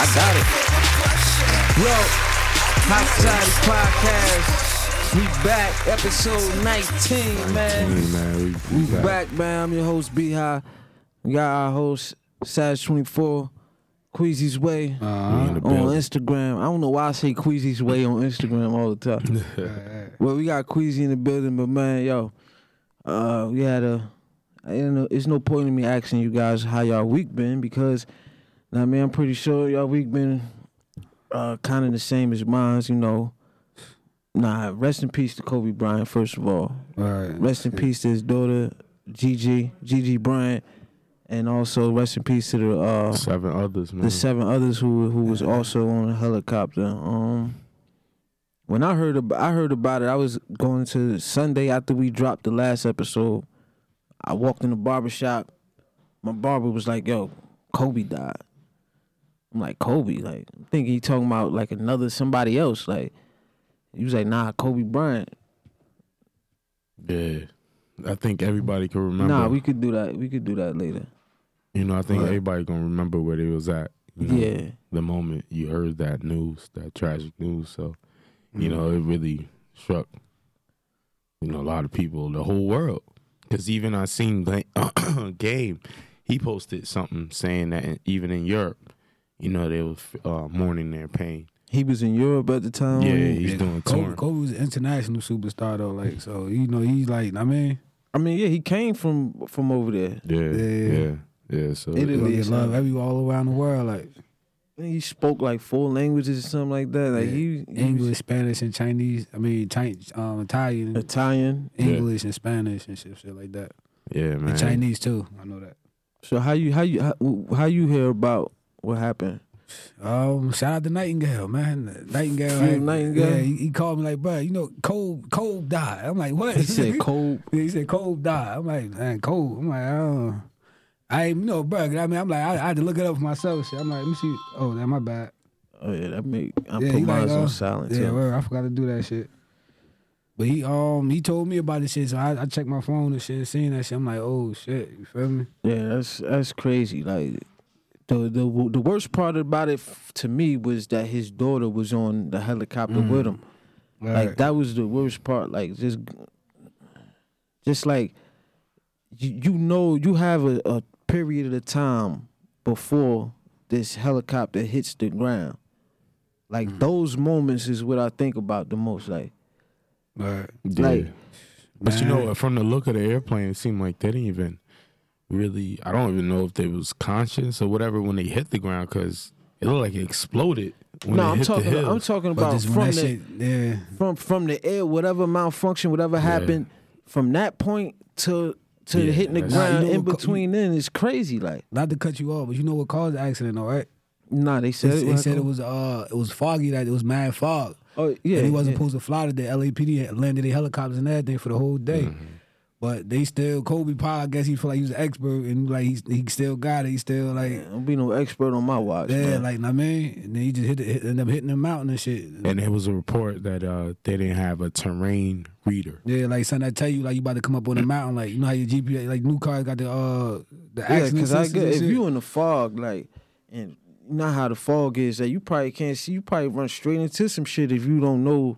I got it. Yo, Hot Society Podcast. We back, episode 19, man. Man, we, We back, man. I'm your host, B High. We got our host, Sag24, Queasy's Way in on. Instagram. I don't know why I say Queasy's Way on Instagram all the time. well, we got Queasy in the building, but man, yo, uh, we had a. Don't know. It's no point in me asking you guys how y'all week been because, I mean, I'm pretty sure y'all week been uh, kind of the same as mine's. You know, nah. Rest in peace to Kobe Bryant. First of all, Right. rest in peace to his daughter, Gigi, Gigi Bryant, and also rest in peace to the uh, Seven others, man. the seven others who who was also on a helicopter. Um, when I heard about I heard about it, I was going to Sunday after we dropped the last episode. I walked in the barber shop. My barber was like, "Yo, Kobe died." I'm like, "Kobe?" Like, I'm thinking he talking about like another somebody else. Like, he was like, "Nah, Kobe Bryant." yeah. I think everybody can remember. Nah, we could do that. We could do that later. you know, I think Right. everybody gonna remember where they was at. You know, Yeah. The moment you heard that news, that tragic news. So, Mm-hmm. you know, it really struck, you know, a lot of people, the whole world. Because even I seen Gla- Game, he posted something saying that even in Europe, you know, they were uh, mourning their pain. He was in Europe at the time. Yeah, he- he's Yeah, doing Kobe. Kobe was an international superstar though, like so you know he's like I mean I mean, yeah, he came from from over there. Yeah, Yeah. yeah, yeah. So Italy. he Yeah, get love everywhere all around the world, like I think he spoke like four languages or something like that. Like Yeah. he, he English, was Spanish, and Chinese. I mean, Chinese, um, Italian, Italian. English, and Spanish and shit, shit like that. yeah, man. And Chinese too. I know that. So how you how you how, how you hear about what happened? Um, shout out to Nightingale, man. Nightingale, like, Nightingale? Yeah, he, he called me like, bro, you know, Cole, Cole died. I'm like, what? He said cold. He said Cole died. I'm like, man, Cole. I'm like, oh. I ain't, know, bro. I mean, I'm like, I, I had to look it up for myself. Shit. I'm like, let me see. Oh, that my bad. Oh yeah, that make I Yeah, put he like, mine uh, on silent. Yeah, word, I forgot to do that shit. But he um he told me about this shit, so I, I checked my phone and shit, seeing that shit. I'm like, oh shit, you feel me? Yeah, that's that's crazy. Like the the the worst part about it f- to me was that his daughter was on the helicopter with him. Like that was the worst part. Like just just like you you know you have a, a period of time before this helicopter hits the ground. Like mm-hmm. those moments is what I think about the most. Like Right. Yeah. Like- but you know, from the look of the airplane, it seemed like they didn't even really. I don't even know if they was conscious or whatever when they hit the ground because it looked like it exploded when no, it I'm hit talking. the I'm talking about from the shit, yeah. from from the air, whatever malfunction, whatever happened, from that point to to Yeah, hitting the ground Nah, you know in what co- between then is crazy. Like, Not to cut you off, but you know what caused the accident, all right? nah, they said They, it they said it was uh it was foggy, that it was mad fog. Oh yeah, and he wasn't yeah. supposed to fly today. LAPD landed their helicopters and everything for the whole day. Mm-hmm. But they still Kobe Pyle, I guess he feel like he was an expert and like he he still got it. He still like Don't be no expert on my watch. yeah, man. like know what I mean, and then he just hit, it, hit ended up hitting the mountain and shit. and it was a report that uh, they didn't have a terrain reader. yeah, like something I tell you, like you about to come up on the mountain, like you know how your GPS, like new cars got the uh the yeah, accident because I sensors get and if shit. you in the fog, like, and you know how the fog is that you probably can't see. You probably run straight into some shit if you don't know.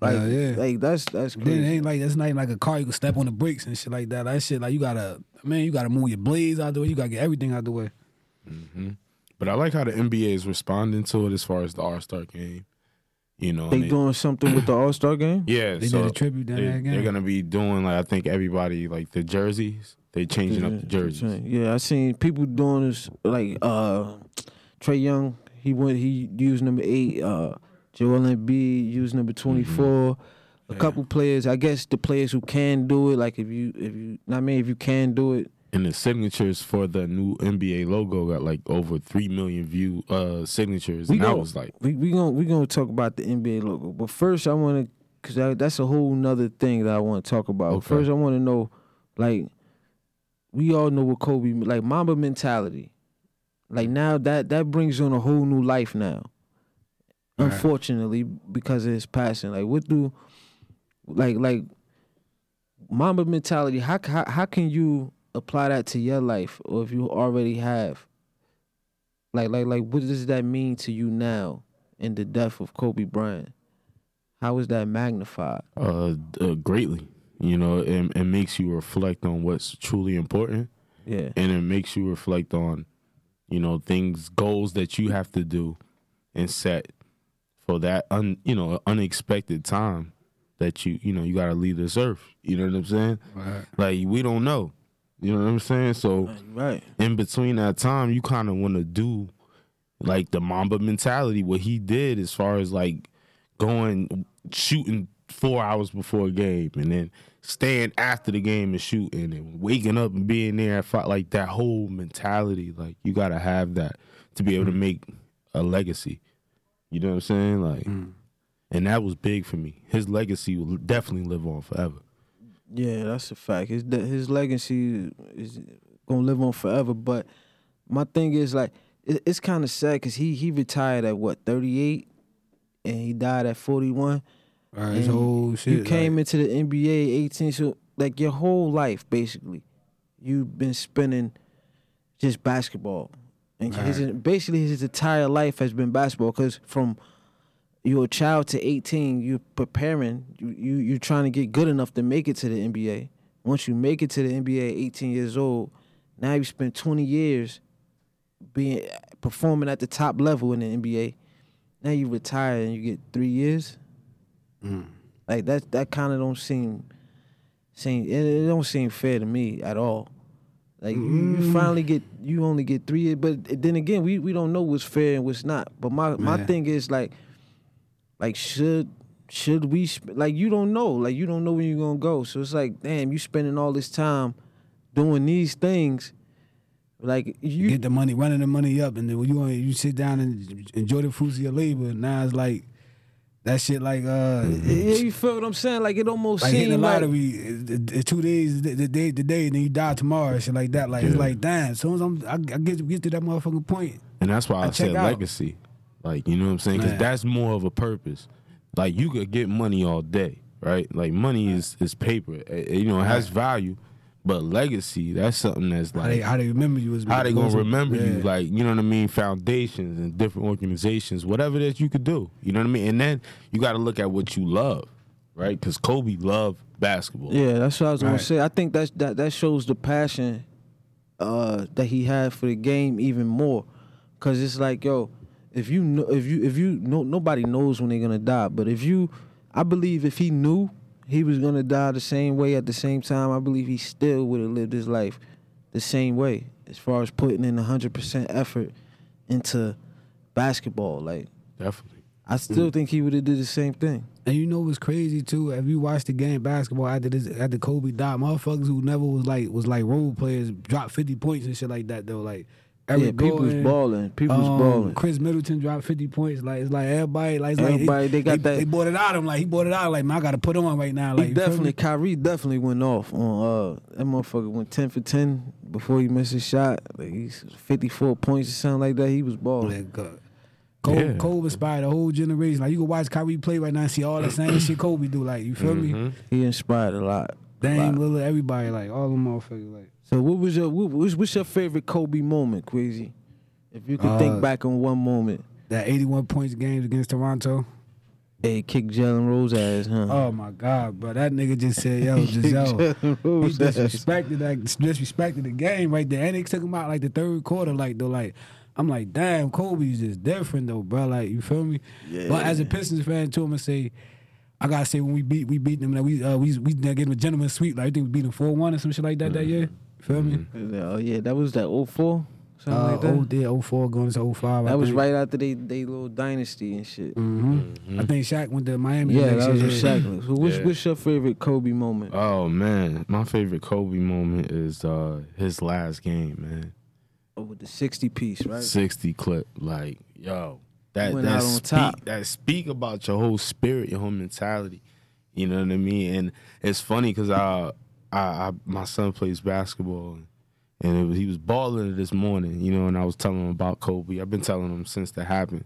Like, Yeah, yeah. like that's that's Then it ain't like that's not even like a car you can step on the brakes and shit like that. That shit like you gotta man, you gotta move your blades out the way. You gotta get everything out the way. But I like how the NBA is responding to it as far as the All Star game. You know, They and doing something with the All Star game. yeah, They so did a tribute down they, there again. They're gonna be doing like I think everybody like the jerseys. They changing up the jerseys. Yeah, I seen people doing this like uh Trae Young, he went he used number eight, uh Joel Embiid used number twenty four. A couple players, I guess the players who can do it, like if you if you I mean if you can do it, And the signatures for the new NBA logo got like over three million view uh signatures. We and I was like, we we gonna we gonna talk about the NBA logo. But first I wanna cause I, that's a whole nother thing that I wanna talk about. Okay. First I wanna know like we all know what Kobe like Mamba mentality. Like now that that brings on a whole new life now. Right. Unfortunately, because of his passing. Like what do like like Mamba mentality, how how how can you apply that to your life or if you already have Like like like what does that mean to you now in the death of Kobe Bryant? How is that magnified? Uh, uh greatly. You know, it, it makes you reflect on what's truly important. Yeah. And it makes you reflect on, you know, things, goals that you have to do and set for that un you know, unexpected time that you, you know, you gotta leave this earth. You know what I'm saying? Right. Like we don't know. You know what I'm saying? So Right. in between that time, you kind of want to do like the Mamba mentality, what he did as far as like going shooting four hours before a game and then staying after the game and shooting and waking up and being there like that whole mentality. Like you got to have that to be able to mm-hmm. make a legacy. You know what I'm saying? Like, mm. and that was big for me. His legacy will definitely live on forever. Yeah, that's a fact. His his legacy is gonna live on forever. But my thing is like it, it's kind of sad because he he retired at what thirty eight, and he died at forty one. Right. His whole shit. You came like, into the NBA eighteen, so like your whole life basically, you've been spending just basketball, and his basically his entire life has been basketball. Because from you're a child to 18, you're preparing, you, you you're trying to get good enough to make it to the NBA. Once you make it to the NBA, 18 years old, now you spent 20 years being performing at the top level in the NBA. Now you retire and you get three years. Mm. Like that that kind of don't seem seem it, it don't seem fair to me at all. Like you, you mm. finally get you only get three years, but then again we, we don't know what's fair and what's not. But my my thing is like like should should we sp- like you don't know like you don't know when you're gonna go so it's like damn you spending all this time doing these things like you get the money, running the money up, and then when you you sit down and enjoy the fruits of your labor. Now it's like that shit, like uh, mm-hmm. yeah, you feel what I'm saying like it almost like hitting the seems like lottery. it- it- two days, the, the day, the day, and then you die tomorrow, and shit like that. Like it's like damn. As soon as I'm, I, I get get to that motherfucking. And that's why I, I said out. legacy. Like, you know what I'm saying? Because that's more of a purpose. Like, you could get money all day, right? Like, money is, is paper. Eh, You know, it has value. But legacy, that's something that's How they like, how they remember you is how they gonna remember you? Like, you know what I mean? Foundations and different organizations, whatever that you could do. You know what I mean? And then you got to look at what you love, right? Because Kobe loved basketball. Yeah, that's what I was gonna say. I think that's that that shows the passion uh, that he had for the game even more, cause it's like yo, if you know, if you if you know, nobody knows when they're gonna die, but if you, I believe if he knew he was gonna die the same way at the same time, I believe he still would have lived his life the same way as far as putting in hundred percent effort into basketball. Like Definitely. I still think he would have did the same thing. And you know what's crazy too? If you watch the game basketball after this after Kobe died, motherfuckers who never was like was like role players dropped fifty points and shit like that though. Like Eric yeah, people was balling. People was um, balling. Khris Middleton dropped fifty points. Like it's like everybody like it's Everybody, like they got that- They bought it out of him. Like he bought it out. Like man, I got to put on right now. Like he definitely. Kyrie definitely went off on uh that motherfucker went ten for ten before he missed his shot. Like he's fifty four points or something like that. He was balling. Like, Kobe, Yeah. Kobe inspired a whole generation. Like you can watch Kyrie play right now and see all the same shit Kobe do. Like you feel me? Mhm. He inspired a lot. Dame Wow. Lillard, everybody, like all them motherfuckers. Like So what was your what, what's, what's your favorite Kobe moment, Queasy? If you could Uh, think back on one moment, that eighty-one points game against Toronto. hey, kick Jalen Rose ass, huh? Oh my god, bro! That nigga just said, "Yo, Giselle." Jalen He Rose disrespected that disrespected the game right there, and they took him out like the third quarter. Like though, like I'm like, damn, Kobe's just different though, bro. Like you feel me? Yeah. But as a Pistons fan, too, I'm gonna say, I gotta say when we beat we beat them, like we uh, we we gave them a gentleman sweep. Like I think we beat them four one or some shit like that that year. You feel me? Oh yeah, that was that 04? something Uh, like that. oh, yeah, 04 going into 05. that was right after they they little dynasty and shit. hmm I think Shaq went to Miami. Yeah, that was year. with Shaq. So what's Yeah. what's your favorite Kobe moment? Oh, man. My favorite Kobe moment is uh his last game, man. Oh, with the sixty piece, right? 60 clip. Like, yo, that that on speak top. that speak about your whole spirit, your whole mentality. You know what I mean? And it's funny because I, I, I, my son plays basketball, and it was, he was balling this morning. You know, and I was telling him about Kobe. I've been telling him since that happened.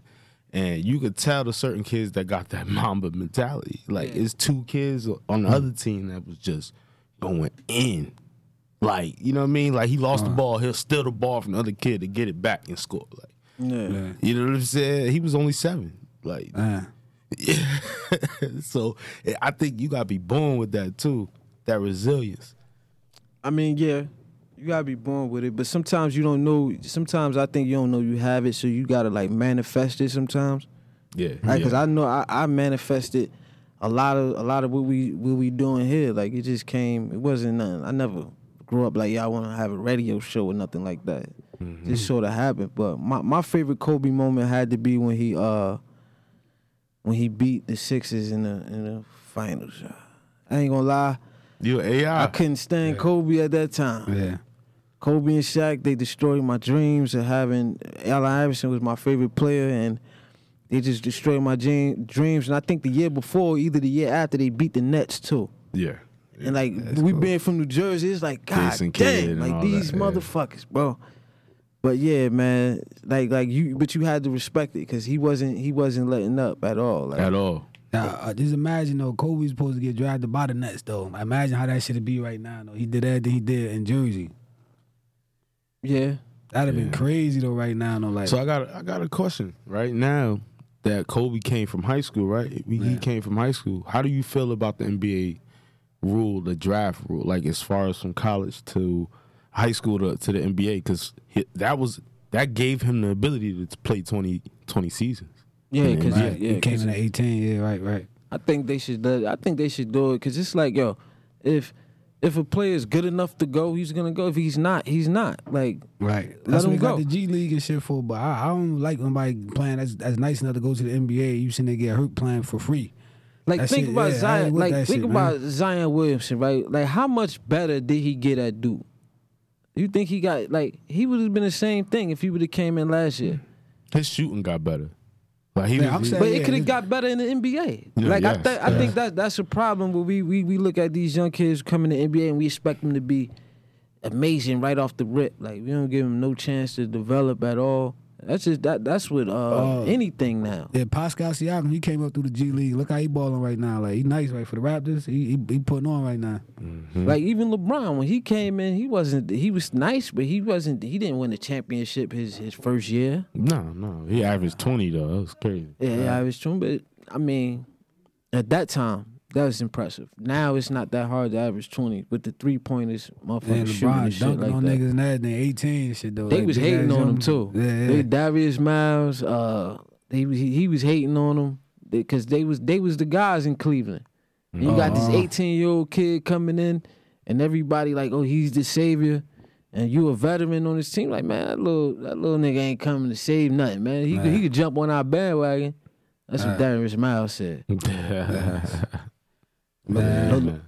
And you could tell the certain kids that got that Mamba mentality. Like Yeah. it's two kids on the other team that was just going in. Like, you know what I mean? Like he lost the ball, he'll steal the ball from the other kid to get it back and score. Like Yeah. Yeah. You know what I'm saying? He was only seven. Like, Uh, yeah. so I think you gotta be born with that too, that resilience. I mean, yeah, you gotta be born with it, but sometimes you don't know. Sometimes I think you don't know you have it, so you gotta like manifest it. Sometimes, Yeah, right? Because I know I, I manifested a lot of a lot of what we what we doing here. Like it just came. It wasn't nothing. I never grew up like yeah, I want to have a radio show or nothing like that. Just sort of happened. But my my favorite Kobe moment had to be when he uh when he beat the Sixers in the in the finals. I ain't gonna lie. You AI. I couldn't stand Kobe at that time. yeah. Kobe and Shaq, they destroyed my dreams of having Allen Iverson was my favorite player, and they just destroyed my dream, dreams. And I think the year before, either the year after, they beat the Nets too. yeah. And like we being from New Jersey, it's like God Jason damn, like these that, yeah. motherfuckers, bro. But yeah, man, like like you, but you had to respect it because he wasn't he wasn't letting up at all. Like, At all. Now, uh, just imagine though, Kobe's supposed to get drafted by the Nets though. Imagine how that should be right now. Though he did everything he did in Jersey. yeah, That'd have been crazy though right now. Though, like So I got I got a question right now that Kobe came from high school, right? He he Yeah. came from high school. How do you feel about the NBA rule, the draft rule, like as far as from college to high school to, to the NBA? Because that was that gave him the ability to play 20, 20 seasons. Yeah, Yeah, because right, yeah, yeah, he came 'cause in at eighteen. Yeah, right, right. I think they should. I think they should do it because it's like, yo, if if a player is good enough to go, he's gonna go. If he's not, he's not. Like, Right. Let That's what him we got go. the G League and shit for. But I, I don't like nobody playing that's, that's nice enough to go to the NBA. You seen they get hurt playing for free. like That think shit, about yeah, Zion. Like, think shit, about Zion Williamson, right? Like, how much better did he get at Duke? You think he got like he would have been the same thing if he would have came in last year, His shooting got better. Like he Yeah, was, he- saying- but yeah, it could have got better in the NBA. Yeah, like I, yes, th- I think that that's a problem where we, we we look at these young kids coming to NBA and we expect them to be amazing right off the rip. Like we don't give them no chance to develop at all. That's just that that's with uh, Uh, anything now. Yeah, Pascal Siakam, he came up through the G League. Look how he balling right now. Like he nice, right for the Raptors. He he, he putting on right now. Mm-hmm. Like even LeBron, when he came in, he wasn't. He was nice, but he wasn't. He didn't win the championship his his first year. no, no. He averaged 20 though. That was crazy. Yeah, yeah, I was true, but I mean, at that time, that was impressive. Now it's not that hard to average twenty with the three pointers, motherfuckers And shooting and LeBron shit like on that. niggas and that. They eighteen and shit though. They Like, was big hating on him too. Yeah, yeah. They, Darius Miles, uh, they was- he, he was hating on them because they was they was the guys in Cleveland. And you got this Uh-huh. eighteen year old kid coming in, and everybody like, oh, he's the savior. And you a veteran on this team, like man, that little that little nigga ain't coming to save nothing, man. He could, he could jump on our bandwagon. That's what Darius Miles said. Man.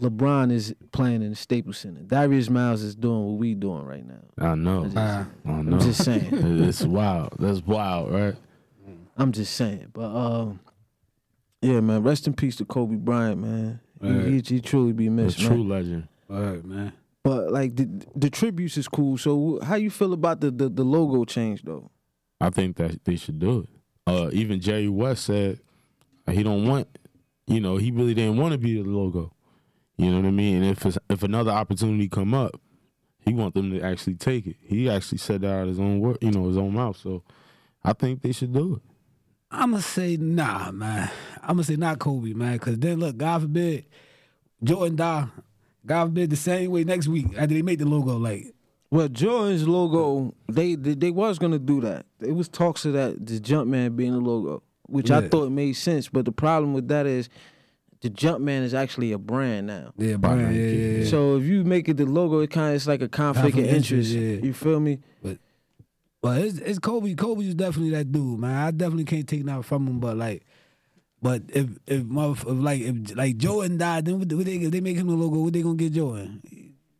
LeBron is playing in the Staples Center. Darius Miles is doing what we doing right now. I know. Uh, I know. I'm just saying. it's wild. That's wild, right? I'm just saying. But um, yeah, man. Rest in peace to Kobe Bryant, man. He, Right. he, he truly be A missed, true man. legend. all right, man. But like the the tributes is cool. So how you feel about the the, the logo change though? I think that they should do it. Uh, even Jerry West said he don't want, you know, he really didn't want to be the logo. You know what I mean? And if it's, if another opportunity come up, he want them to actually take it. He actually said that out his own word, you know, his own mouth. So I think they should do it. I'ma say nah, man. I'ma say not Kobe, man. Cause then look, God forbid, Jordan die. God forbid the same way next week after they make the logo. Like, Well, Jordan's logo, they, they they was gonna do that. It was talks of that the Jumpman being the logo, which I thought made sense. But the problem with that is, the Jumpman is actually a brand now. yeah, By Brian, Nike, yeah, yeah, yeah. So if you make it the logo, it kind of it's like a conflict, Conflict of of interest. interest, yeah. You feel me? But it's, it's Kobe. Kobe's definitely that dude, man. I definitely can't take that from him. But like, but if if, motherf- if like if like Jordan died, then what, what they if they make him the logo, what they gonna get Jordan?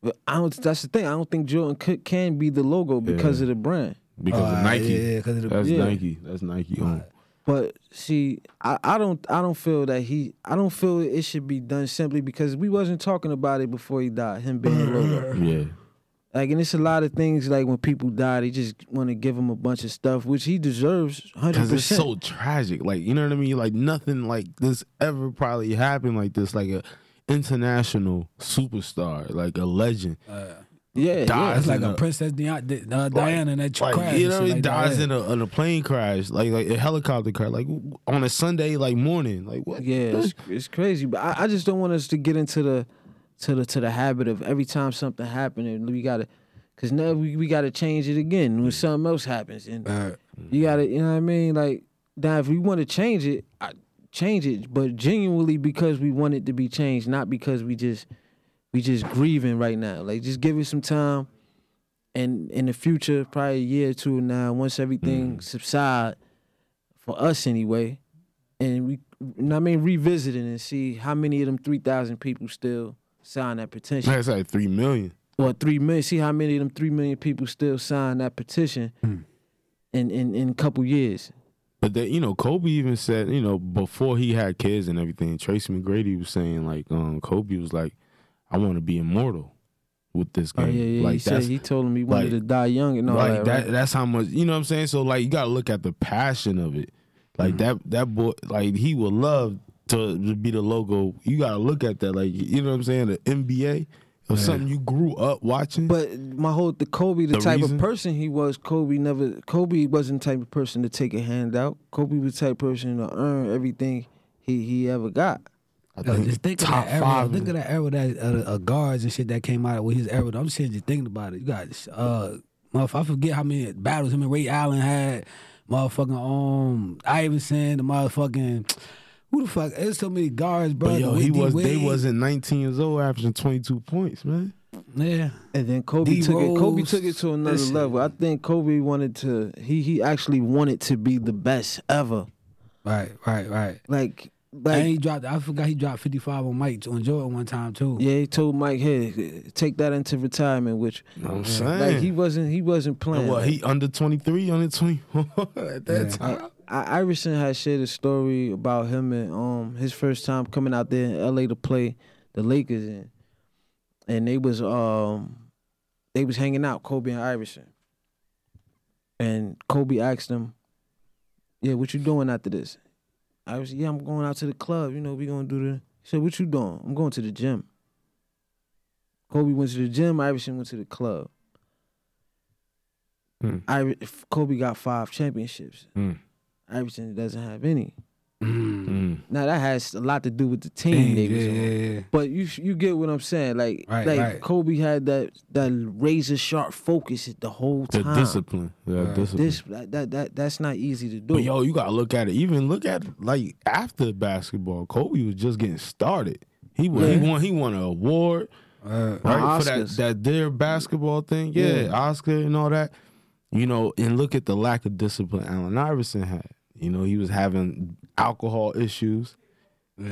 But I don't. That's the thing. I don't think Jordan could, can be the logo because Yeah. of the brand. Because Uh, of Nike. yeah, because of the brand. That's Yeah. Nike. That's Nike. on. But see, I, I don't I don't feel that he I don't feel it should be done simply because we wasn't talking about it before he died. Him being the logo. Yeah. Like, and it's a lot of things like when people die, they just want to give him a bunch of stuff, which he deserves hundred Because it's so tragic. Like, you know what I mean? Like, nothing like this ever probably happened like this. Like, a international superstar, like a legend. Uh. Yeah, dies It's like in a Princess Diana, uh, Diana that like, crash. you know, he like that, dies yeah. in a in a plane crash, like like a helicopter crash, like on a Sunday like morning, like what? Yeah, it's, it's crazy, but I, I just don't want us to get into the to the to the habit of every time something happens, we gotta, cause now we, we gotta change it again when something else happens, and Uh, you gotta, you know what I mean? Like, now if we want to change it, I, change it, but genuinely because we want it to be changed, not because we just we just grieving right now. Like, just give it some time, and in the future, probably a year or two now, once everything subside, for us anyway, and we, you know I mean, revisit it and see how many of them three thousand people still sign that petition, That's like three million. or three million. See how many of them three million people still sign that petition, Mm. in in in a couple years. But that you know, Kobe even said, you know, before he had kids and everything, Tracy McGrady was saying like, um, Kobe was like, I want to be immortal with this Oh game. yeah, yeah. Like he said he told him he wanted like- to die young and all like that. that. right? That's how much you know what I'm saying. So like, you got to look at the passion of it. Like Mm-hmm. that that boy, like he would love to, to be the logo. You got to look at that. Like you know what I'm saying. The NBA or something you grew up watching. But my whole the Kobe, the, The type reason? of person he was, Kobe never. Kobe wasn't the type of person to take a handout. Kobe was the type of person to earn everything he he ever got. I Yo, just think of that era. five. Think of that era that uh, uh, guards and shit that came out with his era. I'm just saying, just thinking about it. You got, uh, motherfucker, I forget how many battles him and Ray Allen had. Motherfucking um Iverson, the motherfucking who the fuck? There's so many guards, bro. But yo, he D was. They wasn't 19 years old, averaging 22 points, man. Yeah, And then Kobe D took it. Kobe took it to another listen. level. I think Kobe wanted to. He he actually wanted to be the best ever. right, right, right. Like and he dropped. I forgot he dropped 55 on Mike on Jordan one time too. yeah, he told Mike, "Hey, take that into retirement." Which You know I'm saying? like he wasn't he wasn't playing. And what Like, he under 23, under 24 at that Yeah. time. I, Iverson had shared a story about him and um his first time coming out there in LA to play the Lakers and and they was um they was hanging out Kobe and Iverson. And Kobe asked him, "Yeah, what you doing after this?" Iverson, "Yeah, I'm going out to the club. You know, we gonna do the." He said, "What you doing?" "I'm going to the gym." Kobe went to the gym. Iverson went to the club. Hmm. Iver- Kobe got five championships. Hmm. Iverson doesn't have any. Mm. Now that has a lot to do with the team they was yeah, yeah, yeah. But you you get what I'm saying? Like Right, like right. Kobe had that that razor sharp focus the whole time. The discipline. Yeah, Right. discipline. This that, that that that's not easy to do. but yo, you gotta look at it. Even look at it, like after basketball, Kobe was just getting started. He won. He won. He won an award Uh, right for that Oscars. that their basketball thing. Yeah, Yeah. Oscar and all that. You know, and look at the lack of discipline Allen Iverson had. You know, he was having alcohol issues.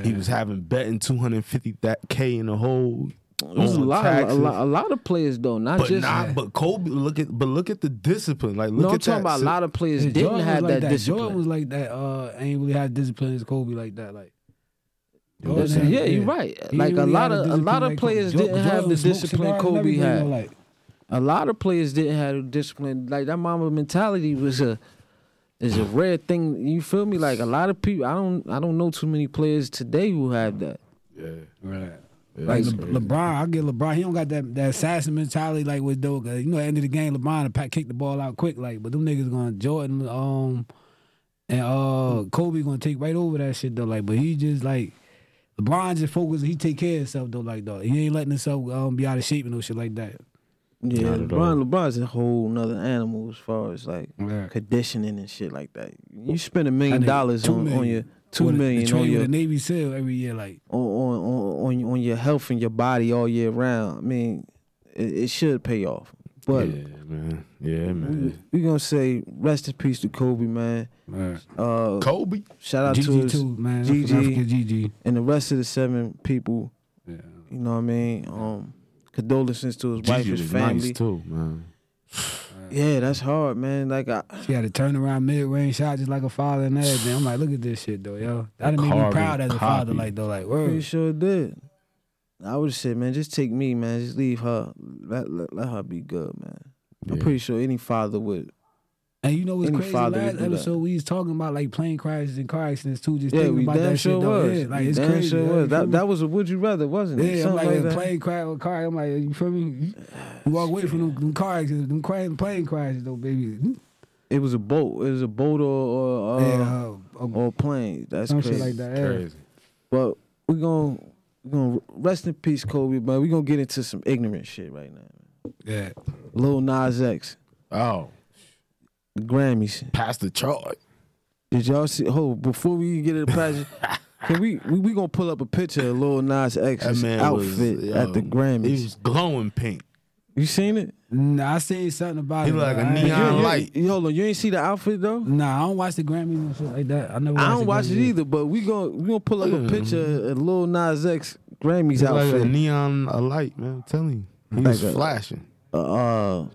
He was having betting two hundred fifty that k in the hole. it was a lot, of, a lot a lot of players though, not But just not, but Kobe. Look at, but look at the discipline. Like, look no, I'm at talking that. about a lot of players Yeah, didn't Jordan have like that, discipline. Jordan was like that. Uh, ain't really had discipline as Kobe like that. Like, Jordan Listen, had- yeah, you're right. He like didn't a really lot of a lot of like players Kobe. didn't Jordan have the discipline Kobe had. Like, a lot of players didn't have the discipline. Like that mama mentality was a is a rare thing. You feel me? Like a lot of people. I don't. I don't know too many players today who have that. Yeah. right. Yeah, Like Le- LeBron, I get LeBron. He don't got that that assassin mentality like with though. You know, at the end of the game, LeBron will pack kick the ball out quick. Like, but them niggas going Jordan, um, and uh, Kobe gonna take right over that shit though. Like, but he just like LeBron just focus. He take care of himself though. Like, though he ain't letting himself um, be out of shape and no shit like that. Yeah, Not at LeBron. LeBron's a whole nother animal as far as like Yeah. conditioning and shit like that. You spend a million dollars two on, on your two With- million they on your the Navy SEAL every year. Like, on on on on, on your health and your body all year round. I mean, it, it should pay off. But yeah, man. Yeah, we, man. we gonna say rest in peace to Kobe, man. Uh, Kobe. shout out to Gigi his, too, man. Gigi. African Gigi. and the rest of the seven people. Yeah. You know what I mean? Um, condolences to his wife, Gigi his family. nice too, man. Yeah, that's hard, man. Like I, She had a turnaround mid range shot just like a father and everything. I'm like, look at this shit though, yo. That made me Carbon proud as a father, copy. like though, like pretty word. sure did. I would have said, man, just take me, man. Just leave her. Let, let, let her be good, man. I'm Yeah. pretty sure any father would. And you know what's Any crazy? father Last would that. episode we was talking about like plane crashes and car accidents too. Just Yeah, thinking we about damn that sure shit though. was. Yeah, like We it's damn crazy. sure yeah, was. That that was a would you rather, wasn't it? Yeah, I'm like, like that. plane crash with car. I'm like, you feel me? You walk away from them, them car accidents, them plane, plane crashes though, baby. It was a boat. It was a boat or or, uh, yeah, uh, or a plane. That's some crazy. shit like that. Yeah. Crazy. But we're gonna we gonna rest in peace, Kobe. But we're gonna get into some ignorant shit right now. Man. Yeah. Lil Nas X, Oh, the Grammys. pass the chart. Did y'all see? Hold before we get into the pageant. Can we, we we gonna pull up a picture of Lil Nas X's outfit was, at the yo, Grammys? He was glowing pink. you seen it? Nah, I seen something about He it. look like but a I ain't- neon you, you- light. you- hold on, you ain't see the outfit though. Nah, I don't watch the Grammys and shit like that. I never. I don't watch it Grammys. either, but we gonna we gonna pull up a picture of Lil Nas X Grammys He like a neon a light, man. I'm telling you, he Like was a- flashing. uh, uh,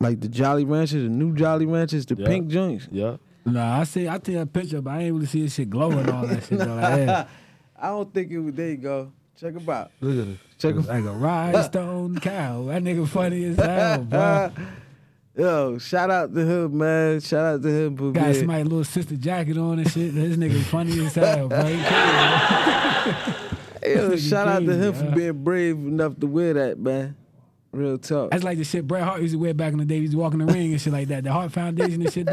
like the Jolly Ranchers, the new Jolly Ranchers, the Yeah. pink joints. Yeah. Nah, I see. I take a picture, but I ain't really see this shit glowing all that shit. though. Like, yeah. I don't think it was. There you go. Check him out. Look at it. Check him. like a rhinestone cow. That nigga funny as hell, bro. Yo, shout out to him, man. Shout out to him for Got being. somebody little sister jacket on and shit. This nigga funny as hell, bro. He crazy, Yo, shout out to crazy, him for being brave enough to wear that, man. Real talk. That's like the shit Bret Hart used to wear back in the day. He used to walk in the ring and shit like that. The Hart Foundation and shit. Though.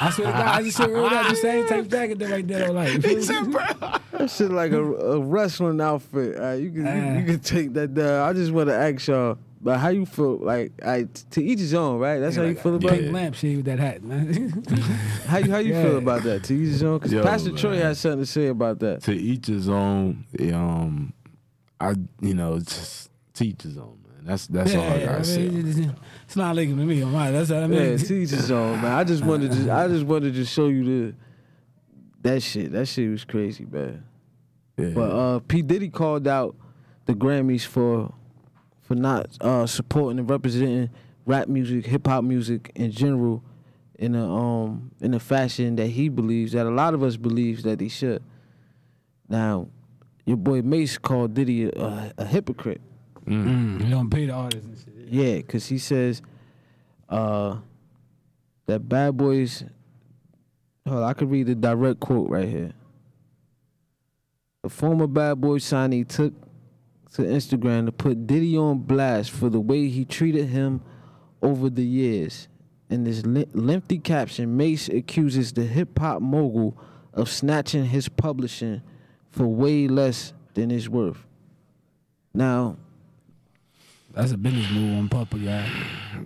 I swear to God, I just shit real that the same type of jacket there right there. though, Like, you feel me? That shit like a, a wrestling outfit. Uh, you can you, Ah. you can take that down. I just want to ask y'all, but how you feel? Like, I to each his own, right? That's how you feel about Pink it. lampshade with that hat, man. How you how you Yeah. feel about that? To each his own. Because Pastor man. Troy has something to say about that. To each his own. Um, I you know just to each his own, man. That's that's all I yeah, gotta I say. mean, it's, it's not legal to me. On my, that's what I mean. to each his own, man. I just wanted to I just wanted to show you the that shit. That shit was crazy, man. Yeah. But uh, P Diddy called out the Grammys for for not uh, supporting and representing rap music, hip hop music in general, in a um in a fashion that he believes that a lot of us believes that he should. Now, your boy Mase called Diddy a, a hypocrite. Mm, you don't pay the artists and shit. Yeah, cause he says uh, that Bad Boys. Hold on, I could read the direct quote right here. The former Bad Boy signee took to Instagram to put Diddy on blast for the way he treated him over the years. In this lengthy caption, Mase accuses the hip hop mogul of snatching his publishing for way less than it's worth. Now, That's a business move on Puff, yeah.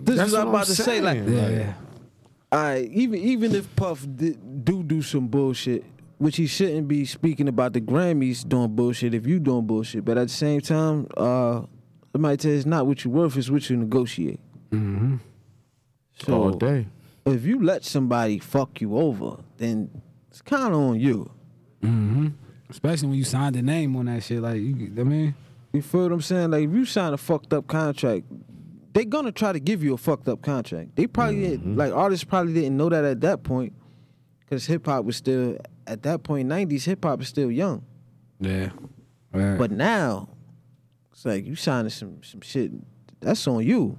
this That's is what I'm about I'm to say. Like, saying. Yeah, Like- yeah. all right, even even if Puff did, do do some bullshit, which he shouldn't be speaking about the Grammys doing bullshit if you doing bullshit. But at the same time, uh, somebody tell you it's not what you're worth, it's what you negotiate. Mm-hmm. So all day. if you let somebody fuck you over, then it's kind of on you. Mm-hmm. Especially when you signed the name on that shit. Like, you, I mean, You feel what I'm saying? Like if you sign a fucked up contract, they gonna try to give you a fucked up contract. They probably mm-hmm. didn't, like artists probably didn't know that at that point, because hip hop was still at that point '90s hip hop is still young. yeah. Right. But now, it's like you signing some some shit. That's on you.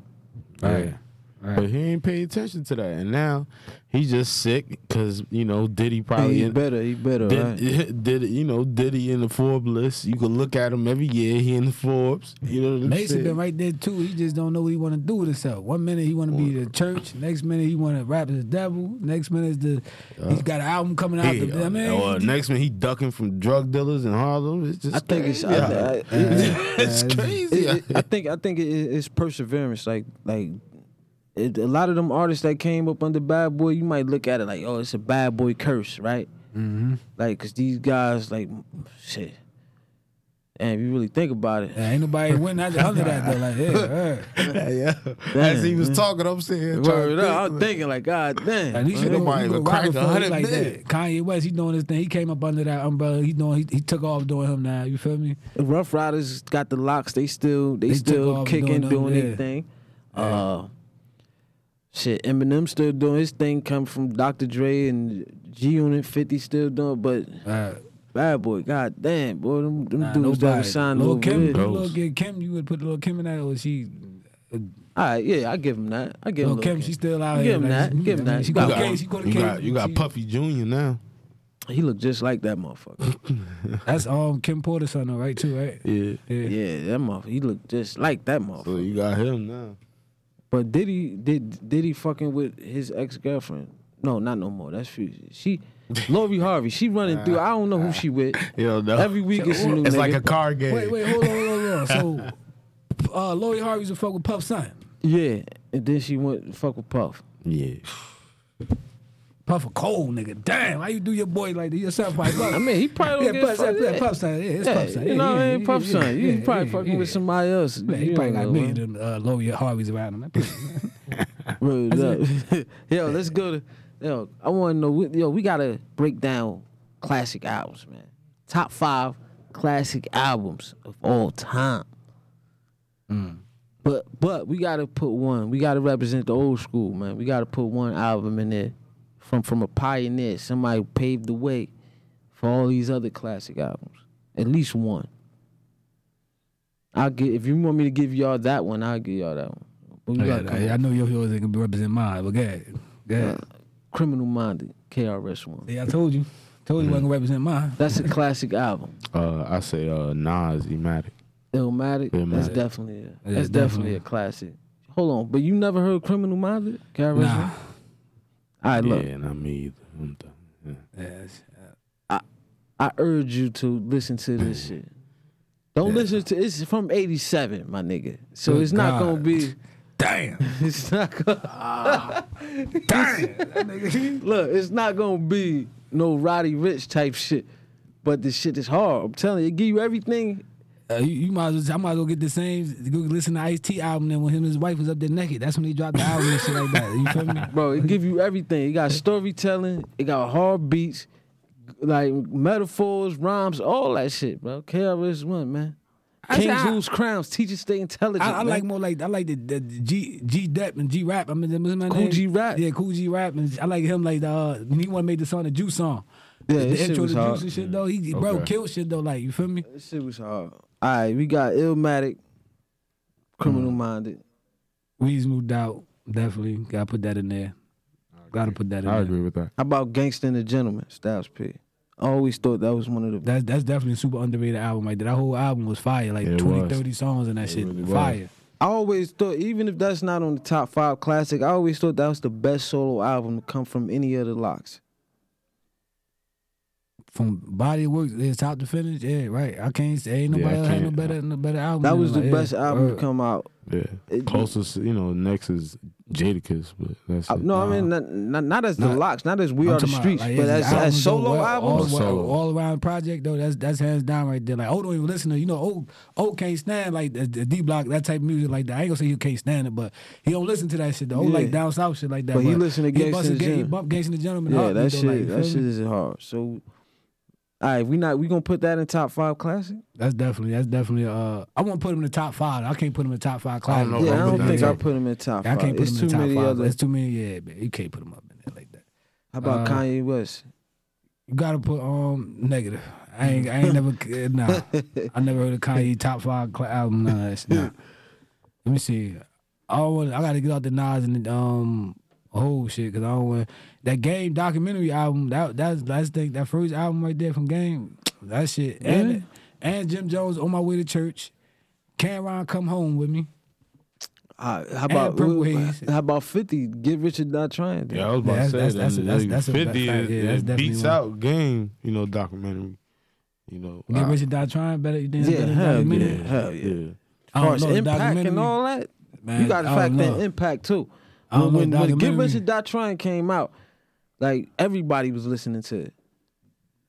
right. But Right. he ain't pay attention to that, and now he's just sick because you know Diddy probably he in, better. He better. did, right? did you know Diddy in the Forbes list? You can look at him every year. He in the Forbes. You know what I'm Mason saying? been right there too. He just don't know what he want to do with himself. One minute he want to be the church. Next minute he want to rap as the devil. Next minute is the he's got an album coming out. Hey, the, I mean, uh, next man he ducking from drug dealers in Harlem. It's just I think it's. I, I, it's it- crazy. it- I think. I think it, it's perseverance. Like like. It, a lot of them artists that came up under Bad Boy, you might look at it like, oh, it's a Bad Boy curse, right? mm-hmm. Like, cause these guys, like, shit. And if you really think about it, ain't nobody win under under that though. Like, yeah, yeah. yeah. As he was talking, I'm saying, Word up, I'm thinking like, God damn. At least you Ain't know, nobody you even know a hundred like million. that. Kanye West, he doing his thing. He came up under that umbrella. He doing. He, he took off doing him now. You feel me? Ruff Ryders got the LOX. They still they, They still kicking, doing doing them, their yeah. thing. Uh, shit, Eminem still doing his thing. Come from Dr. Dre and G Unit 50 still doing. But Uh, Bad Boy, God damn, boy, them, them nah, dudes that nobody. was signed Lil over Kim, there. Lil Kim, Kim, you would put Lil Kim in that, or she? uh, All right, yeah, I give him that. I give Yo, him. Lil' Kim, Kim. she still out Give here. him like, that. she- Give him that. She You go to got- K. She go to you got you got Puffy Jr. now. He look just like that motherfucker. That's um Kim Porter's son, though, right? Too, right? Yeah. Yeah. yeah, that motherfucker. He look just like that motherfucker. So you got him now. But did he did did he fucking with his ex girlfriend? No, not no more. That's Fusion. She, Lori Harvey. She running through. I don't know who she with. Yo, no. Every week it's a new it's nigga. like a car game. Wait, wait, hold on, hold on, hold on. So, uh, Lori Harvey's a fuck with Puff's son. Yeah, and then she went fuck with Puff. Yeah. Puff a cold nigga. Damn, how you do your boy like that? Yourself, like Puff. I mean, he probably yeah, son, yeah, Puff's son. Yeah, it's Yeah, Puff's son. you know, what I mean? Yeah, son. You yeah, probably yeah, fucking yeah. with somebody else. Man, he probably got million man. than uh, Lori Harvey's around him. Up. yo, let's go to. Yo, I want to know. what- Yo, we gotta break down classic albums, man. Top five classic albums of all time. But but we gotta put one. We gotta represent the old school, man. We gotta put one album in there from from a pioneer, somebody paved the way for all these other classic albums. At least one. I'll get if you want me to give y'all that one, I'll give y'all that one. But gotta come I, I know your yours ain't gonna represent mine, but go ahead. Go Uh. Criminal Minded, KRS One. Yeah, I told you. Told you wasn't gonna represent mine. That's a classic album. Uh, I say uh, Nas, Ematic. Illmatic, that's definitely a, Yeah, that's definitely definitely. a classic. Hold on, but you never heard Criminal Minded, KRS One? Nah. All right, look, Yeah, not me either. I'm done. Yeah. Yes. I urge you to listen to this mm. shit. Don't listen to it's from '87, my nigga. So Good it's not God. gonna be. Damn. It's not gonna ah. Damn. look. It's not gonna be no Roddy Ricch type shit. But this shit is hard. I'm telling you, it give you everything. Uh, you, you might as well, I might as well get the same. Go listen to Ice T album. Then when him and his wife was up there naked, that's when he dropped the album and shit like that. You feel me? Bro, it give you everything. It got storytelling. It got hard beats, like metaphors, rhymes, all that shit, bro. KRS One, man. I said, Kings I- crowns, teachers stay intelligent. I, I man. like more like I like the, the G G Dep and G Rap. I mean, what's my Cool name? G Rap. Yeah, Kool G Rap. And I like him like the uh, when he one made the song the Juice song. Yeah, the, this shit intro to. Juice and shit though. He bro killed shit though. Like you feel me? This shit was hard. All right, we got Illmatic, Criminal mm. Minded. Weez moved out. Definitely gotta put that in there. Gotta put that in there. I there. agree with that. How about Gangsta and the Gentleman, Styles P? I always thought that was one of the. That's that's definitely a super underrated album. Like that whole album was fire. Like It 20, was. 30 songs and that shit. really was. fire. I always thought, even if that's not on the top five classic, I always thought that was the best solo album to come from any of the LOX. From body of work, it's top to finish. Yeah, right. I can't say ain't Yeah, nobody I else had no can't. better no better album. That was the like, yeah, best album word. to come out. Yeah. It- Closest, you know, next is Jadakiss, but that's I- it. no, I mean not, not, not as the Not- LOX, not as We I'm Are the talking about, Streets, like, but his as, as solo well, albums. all, Solo. all around project though. That's that's hands down right there. Like, oh, don't even listen to you know, oh, oh, can't stand like the, the D Block that type of music like that. I ain't gonna say he can't stand it, but he don't listen to that shit. though. Oh, Yeah. like down south shit like that. But he listen to he Gangsta busted and he Gentleman. bump Gangsta and the Gentleman. yeah, hard, that though, shit, like, that shit is hard. So, all right, we not we gonna put that in top five classic? That's definitely that's definitely. Uh, I want to put him in the top five. I can't put him in the top five. I Classic. don't know yeah, I don't think. I put him in top I five. can't put it's him too in the top many five. other. It's too many. Yeah, man. You can't put him up in there like that. How about uh, Kanye West? You gotta put um negative. I ain't I ain't never nah. I never heard of Kanye top five cl- album. Nah, that's nah. Let me see. I don't want. I gotta get out the Nas and the um whole shit because I don't want that game documentary album. That that's that's the, that first album right there from Game. That shit and and Jim Jones on my way to church. Cam'ron come home with me. Uh, how about how about Fifty? Get rich or Not Trying. then. Yeah, I was about Yeah, to say that's- that. that's- that's- that's a 50 is, Yeah, is that's beats one. out game, you know, documentary. You know, Get rich or not Trying better. You think it's Yeah, better than hell documentary? yeah, hell yeah. yeah. I As far don't as know, impact and all that, Man, you got to factor in impact too. I don't When, know, when, Get documentary- Rich or Not Trying came out, like everybody was listening to it.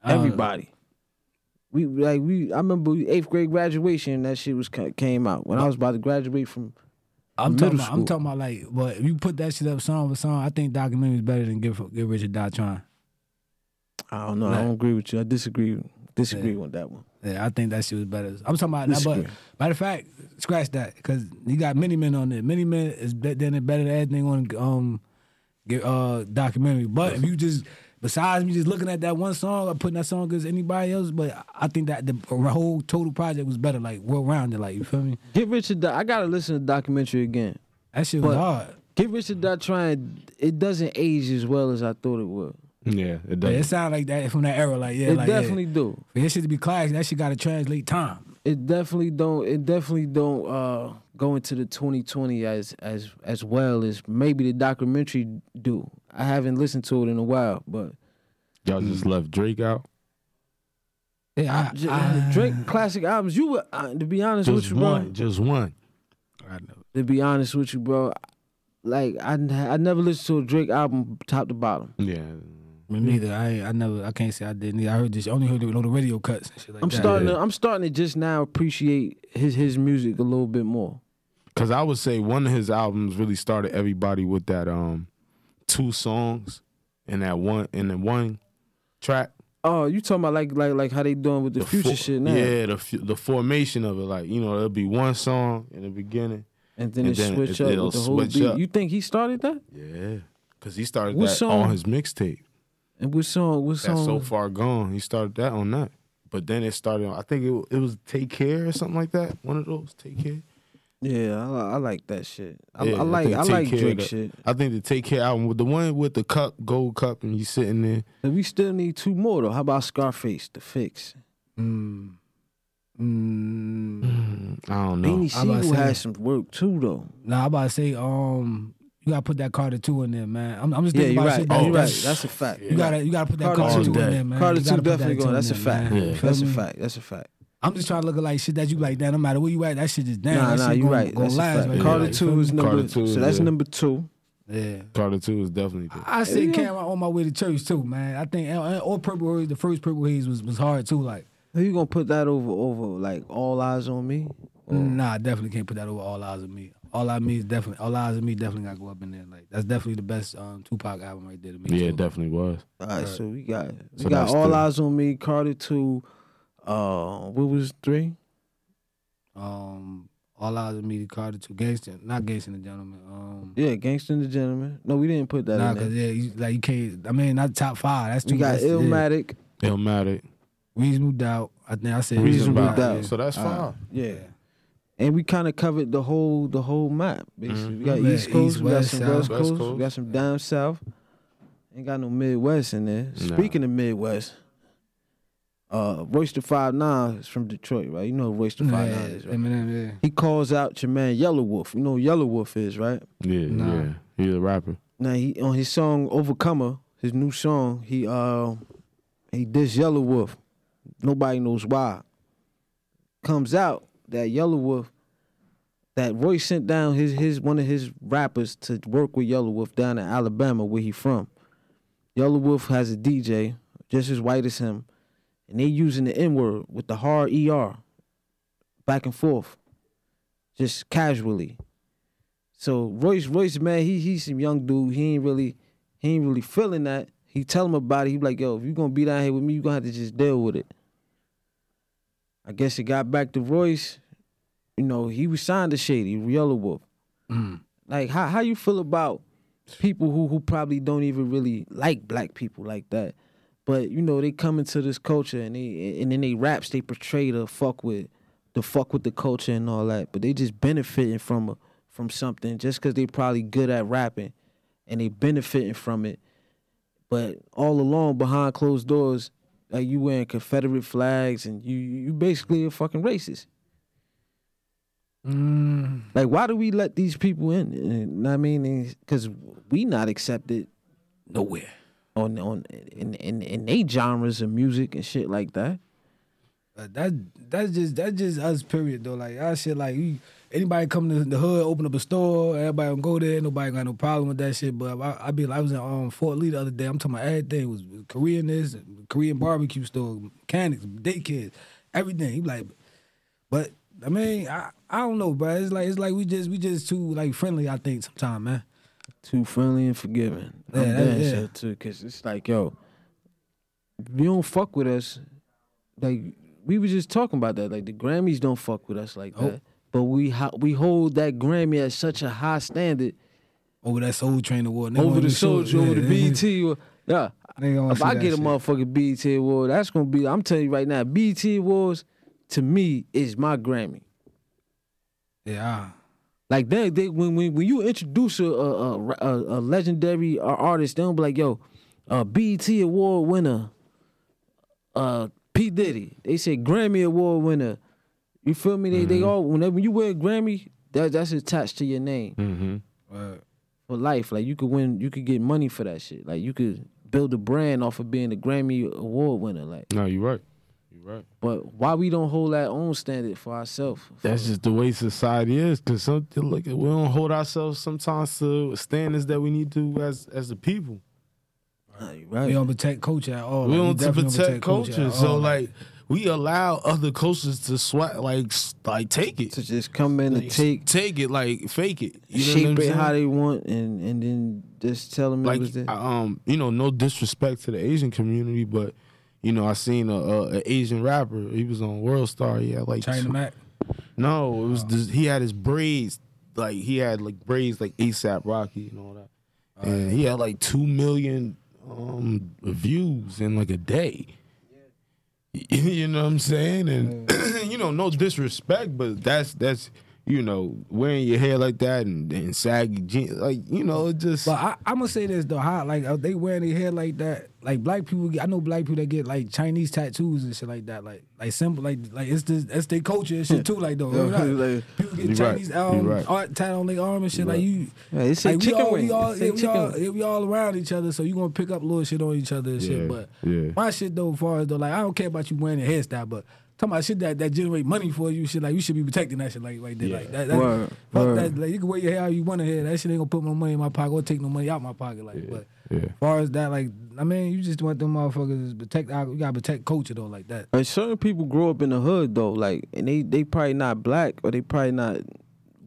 Don't. Everybody. We like we. I remember eighth grade graduation. That shit was came out when I was about to graduate from. I'm talking, about, I'm talking about like, but if you put that shit up song for song, I think documentary is better than Get Get Rich or Die Trying. I don't know. I don't agree with you. I disagree. Disagree with that one. Yeah, I think that shit was better. I'm talking about that, but matter of fact, scratch that because you got Many Men on there. Many Men is better than better than anything on um get uh documentary. But if you just besides me just looking at that one song or putting that song as anybody else, but I think that the whole total project was better, like well rounded. Like you feel me? Get Rich or. I gotta listen to the documentary again. That shit was But- hard. Get Rich or. Die Trying, it doesn't age as well as I thought it would. Yeah, it Yeah, does. it sounded like that from that era. Like yeah, it like definitely do. Yeah. For that shit to be classic, that shit got to translate time. It definitely don't. It definitely don't uh, go into the 2020 as as as well as maybe the documentary do. I haven't listened to it in a while, but Y'all just left Drake out. Yeah, J- Drake classic albums. You were uh, to be honest with you, bro. one. Just one. I know. To be honest with you, bro. Like I, I never listened to a Drake album top to bottom. Yeah. Me neither. I ain't- I never. I can't say I did. Neither. I heard this. Only heard the, know the radio cuts and shit like I'm that. starting Yeah. to. I'm starting to just now appreciate his his music a little bit more. Cause I would say one of his albums really started everybody with that um two songs and that one and the one track. Oh, you talking about like like like how they doing with the, future fo- shit now? Yeah, the fu- the formation of it, like you know, it'll be one song in the beginning. And then And it then switch it- up it'll with the whole switch beat. up. You think he started that? Yeah, cause he started What that song? on his mixtape. And what song? What song? That's so far gone. He started that on that, but then it started. on I think it, it was Take Care or something like that. One of those Take Care. Yeah, I, I like that shit. I, Yeah, I like think I like Care Drake the- shit. I think the Take Care album with the one with the cup, gold cup, and you sitting there. And we still need two more though. How about Scarface, The Fix? Mm. Mm. Mm, I don't know. Beanie I'm Sigel say- had some work too though. Nah, I'm about to say. Um, you gotta put that Carter two in there, man. I'm, I'm just Yeah, thinking you're about right. shit. Oh, that- you're right. that's- That's a fact. You gotta, you gotta put that Carter Carter, two two in there, man. Carter two definitely that going. That's a fact. Yeah. That's a fact. That's a fact. I'm just trying to look at like shit that you like. That no matter where you at, that shit just damn. nah, that nah, you gonna, right. Gonna That's a last fact. right Carter there, like, two is number. Carter two, so that's yeah. number two. Yeah. Carter Two is definitely good. I said Yeah. came out on my way to church too, man. I think and- and all Purple Haze, the first Purple Haze was was hard too. Like, Who you gonna put that over over like all eyes on me? Or- nah, I definitely can't put that over All Eyes on Me. All Eyes on Me is definitely All Eyes on Me definitely got to go up in there. Like, that's definitely the best um, Tupac album right there to me. Yeah, too. it definitely was. All right, so we got we So got that's all the- eyes on me. Carter two. Uh, what was three? Um, All Eyes on Me, Carter Two, Gangster, not Gangster the Gentleman. Um, Yeah, Gangsta and the Gentleman. No, we didn't put that nah, in there. cause yeah, you, like you can't. I mean, not top five. That's too. We got that's- yeah. Illmatic. Illmatic. Reasonable Doubt. I think I said Reasonable Doubt. Doubt. yeah. So that's fine. five. Yeah. And we kind of covered the whole the whole map. Basically, we got. East Coast, East, we got West, some South. West West Coast, Coast. we got some down south. Ain't got no Midwest in there. Nah. Speaking of Midwest, uh, Royce the Five Nine is from Detroit, right? You know who Royce the Yeah, Five Nine is, right? Eminem, yeah. He calls out your man Yelawolf. You know who Yelawolf is, right? Yeah, Nah. yeah. He's a rapper. Now he on his song Overcomer, his new song, he uh he dissed Yelawolf. Nobody knows why. Comes out that Yelawolf that Roy sent down his his one of his rappers to work with Yelawolf down in Alabama where he from. Yelawolf has a DJ just as white as him, and they using the N word with the hard ER back and forth, just casually. So Royce, Royce, man, he he's some young dude. He ain't really, he ain't really feeling that. He tell him about it. He like, yo, if you gonna be down here with me, you gonna have to just deal with it. I guess it got back to Royce. You know, he was signed to Shady, Yelawolf. Mm. Like, how how you feel about people who who probably don't even really like black people like that, but you know they come into this culture and they and then they raps they portray the fuck with the fuck with the culture and all that, but they just benefiting from a, from something just because they probably good at rapping and they benefiting from it, but all along behind closed doors, like you wearing Confederate flags and you you basically a fucking racist. Mm. Like, why do we let these people in? You know I mean, because we not accepted Nowhere. on on in in in they genres of music and shit like that. Uh, that that's just that's just us. Period. Though, like our shit, like we, anybody come to the hood, open up a store, everybody gonna go there. Nobody got no problem with that shit. But I, I be I was in um, Fort Lee the other day. I'm talking about everything was Korean this, Korean barbecue store, mechanics, daycares, everything. He like, but I mean, I I don't know, bro. It's like it's like we just we just too like friendly. I think sometimes, man. Too friendly and forgiving. I'm Yeah, that- yeah. sure too, because it's like, yo, you don't fuck with us, like we were just talking about that. Like the Grammys don't fuck with us like Nope. that, but we ho- we hold that Grammy at such a high standard Over that Soul Train award, Nigga over the sure- soldier, over the yeah, BET. Yeah, if I get a shit. motherfucking BET award, that's gonna be. I'm telling you right now, BET awards to me is my Grammy. Yeah, Like they, they when when, when you introduce a a, a, a legendary artist, they don't be like, yo, uh, BET award winner, uh, P Diddy. They say Grammy award winner. You feel me? They mm-hmm. they all whenever you wear a Grammy, that that's attached to your name mm-hmm. for life. Like you could win, you could get money for that shit. Like you could build a brand off of being a Grammy award winner. Like no, you're right. You're right. But why we don't hold that own standard for ourselves? That's just the way society is. Cause some look, we don't hold ourselves sometimes to standards that we need to as as a people. Right. We don't protect culture at all. We like, don't protect, protect, culture. culture so like we allow other cultures to swat like like take it to just come in like, and take take it like fake it you shape it how they want and and then just tell them like it was there. um you know no disrespect to the Asian community but you know, I seen a, a, a Asian rapper. He was on World Star. He had like China Mac. No, it was this, he had his braids like he had like braids like ASAP Rocky and all that, oh, and he had like two million um, views in like a day. you know what I'm saying? And you know, no disrespect, but that's that's you know, wearing your hair like that and, and saggy jeans, like you know, it just. But I, am gonna say this though, how like are they wearing their hair like that? Like black people, get, I know black people that get like Chinese tattoos and shit like that, like like simple, like like it's the that's their culture and shit too, like though. like, people get Chinese right. um, right. art tat on their arm and shit, right. like you. Yeah, it's like we all, we all, yeah, we all, yeah, we all around each other, so you gonna pick up little shit on each other and yeah, shit. But yeah. my shit though, as far as though, like I don't care about you wearing a hairstyle, but talking about shit that, that generate money for you, shit like you should be protecting that shit like right there. Yeah. Like that, that, word, fuck word. that like you can wear your hair how you want to hair. That shit ain't gonna put no money in my pocket or take no money out my pocket. Like yeah. but yeah. as far as that, like I mean, you just want them motherfuckers protect you gotta protect culture though, like that. And certain people grow up in the hood though, like and they they probably not black or they probably not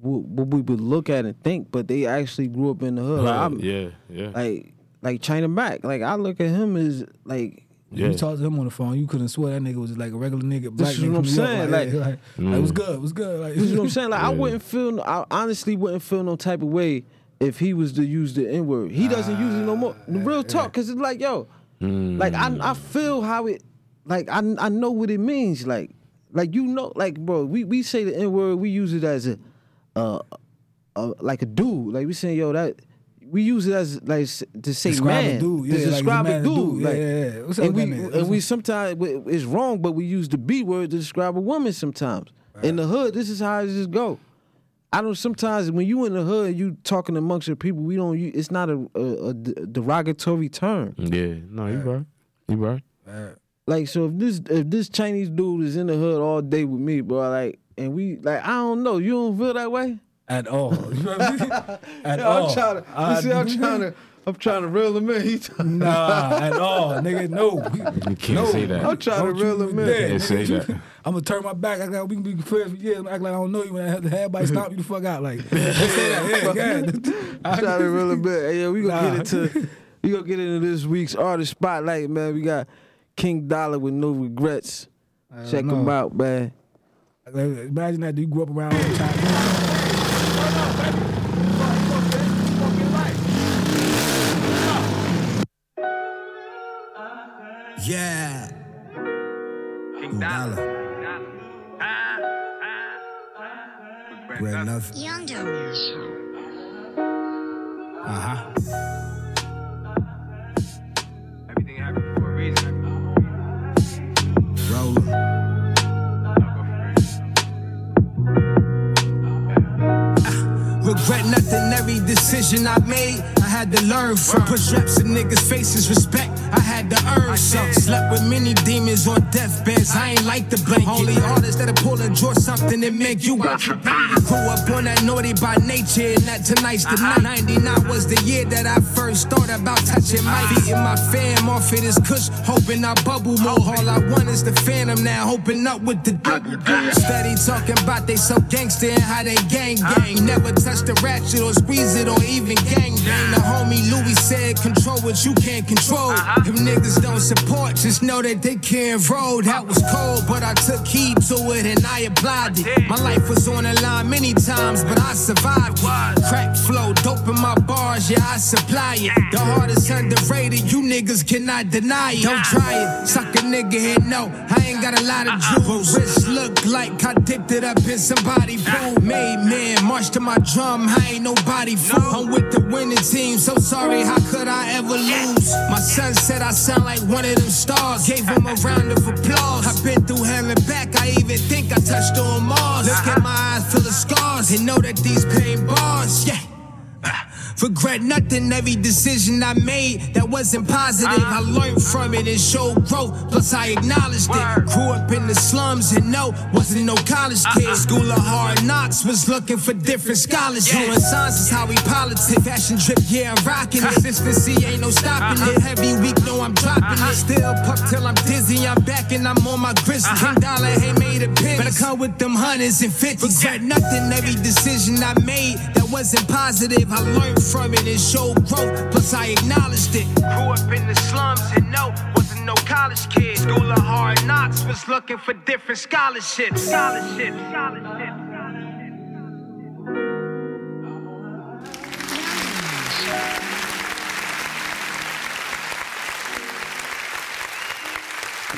what we would look at and think, but they actually grew up in the hood. Like, yeah, yeah. Like like China Mac. Like I look at him as like yeah. You talked to him on the phone, you couldn't swear that nigga was like a regular nigga. Black this is what I'm saying. Like, like, like, mm. like, it was good. It was good. Like, this is what I'm saying. Like, yeah. I wouldn't feel. I honestly wouldn't feel no type of way if he was to use the N word. He doesn't use it no more. The real talk, because it's like, yo, mm. like I, I feel how it, like I, I know what it means. Like, like you know, like bro, we we say the N word, we use it as a, uh, uh, like a dude. Like we saying, yo, that we use it as like to say describe man, a dude. Yeah, to describe like a dude. dude. Like, yeah, yeah, yeah. What's and we and we sometimes it's wrong, but we use the B word to describe a woman sometimes. Right. In the hood, this is how it just go. I don't. Sometimes when you in the hood, you talking amongst your people. We don't. It's not a, a, a derogatory term. Yeah, no, you right. You right. right. Like so, if this if this Chinese dude is in the hood all day with me, bro, like, and we like, I don't know. You don't feel that way? At all. You know what I mean? At yeah, all. I'm trying to. You see, I'm trying to. I'm trying to reel him in. He nah, at all, nigga. No, you can't no. say that. I'm trying don't to reel him in. You can't say that. I'm gonna turn my back. I got we can be friends for years. Act like I don't know you. When I have to everybody stop you the fuck out. Like say that. Yeah, yeah. I'm trying to reel him in. Hey, yeah, we gonna nah. get into. We gonna get into this week's artist spotlight, man. We got King Dollar with no regrets. Check know. him out, man. Imagine that you grew up around all the time. Yeah. King Dollar. Enough. Young Uh huh. Regret nothing, every decision I made, I had to learn from. Push reps in niggas' faces, respect, I had to earn some. Slept with many demons on deathbeds, I ain't like the blanket. Only artists that'll pull and draw something that make you want your Grew up on that naughty by nature, and that tonight's the night. 99 was the year that I first thought about touching my feet. Beating my fam off of this kush, hoping I bubble more. All I want is the phantom now, hoping up with the double. Steady talking about they so gangster and how they gang gang. Never touch the ratchet or squeeze it or even gang bang. The homie Louis said, control what you can't control. Uh-huh. Niggas don't support, just know that they can't roll. That was cold, but I took heed to it and I applied it. My life was on the line many times, but I survived it. Crack flow, dope in my bars, yeah, I supply it. The hardest underrated, you niggas cannot deny it. Don't try it, suck a nigga here, no. I ain't got a lot of jewels. Wrist look like I dipped it up in somebody pool. Made man, march to my drum, I ain't nobody fool. I'm with the winning team, so sorry, how could I ever lose? My son said I sound like one of them stars. Gave him a round of applause. I've been through hell and back, I even think I touched on Mars. Look at my eyes full of scars and know that these pain bars, yeah. Regret nothing, every decision I made that wasn't positive. I learned from it and showed growth, plus I acknowledged it. Grew up in the slums and no, wasn't no college kid. Uh-uh. School of hard knocks was looking for different scholarships. Doing signs is how we politic. Uh-huh. Fashion drip, yeah, I'm rocking it. Consistency ain't no stopping it. Uh-huh. Heavy week, no, I'm dropping it. Uh-huh. Still puff till I'm dizzy, I'm back and I'm on my grizzly. King Dollar ain't made a pin. Better come with them hundreds and fifties. Regret nothing, every decision I made that wasn't positive. I learned from it and showed growth, plus I acknowledged it. Grew up in the slums and no, wasn't no college kid. School of hard knocks was looking for different scholarships. Scholarships, scholarships.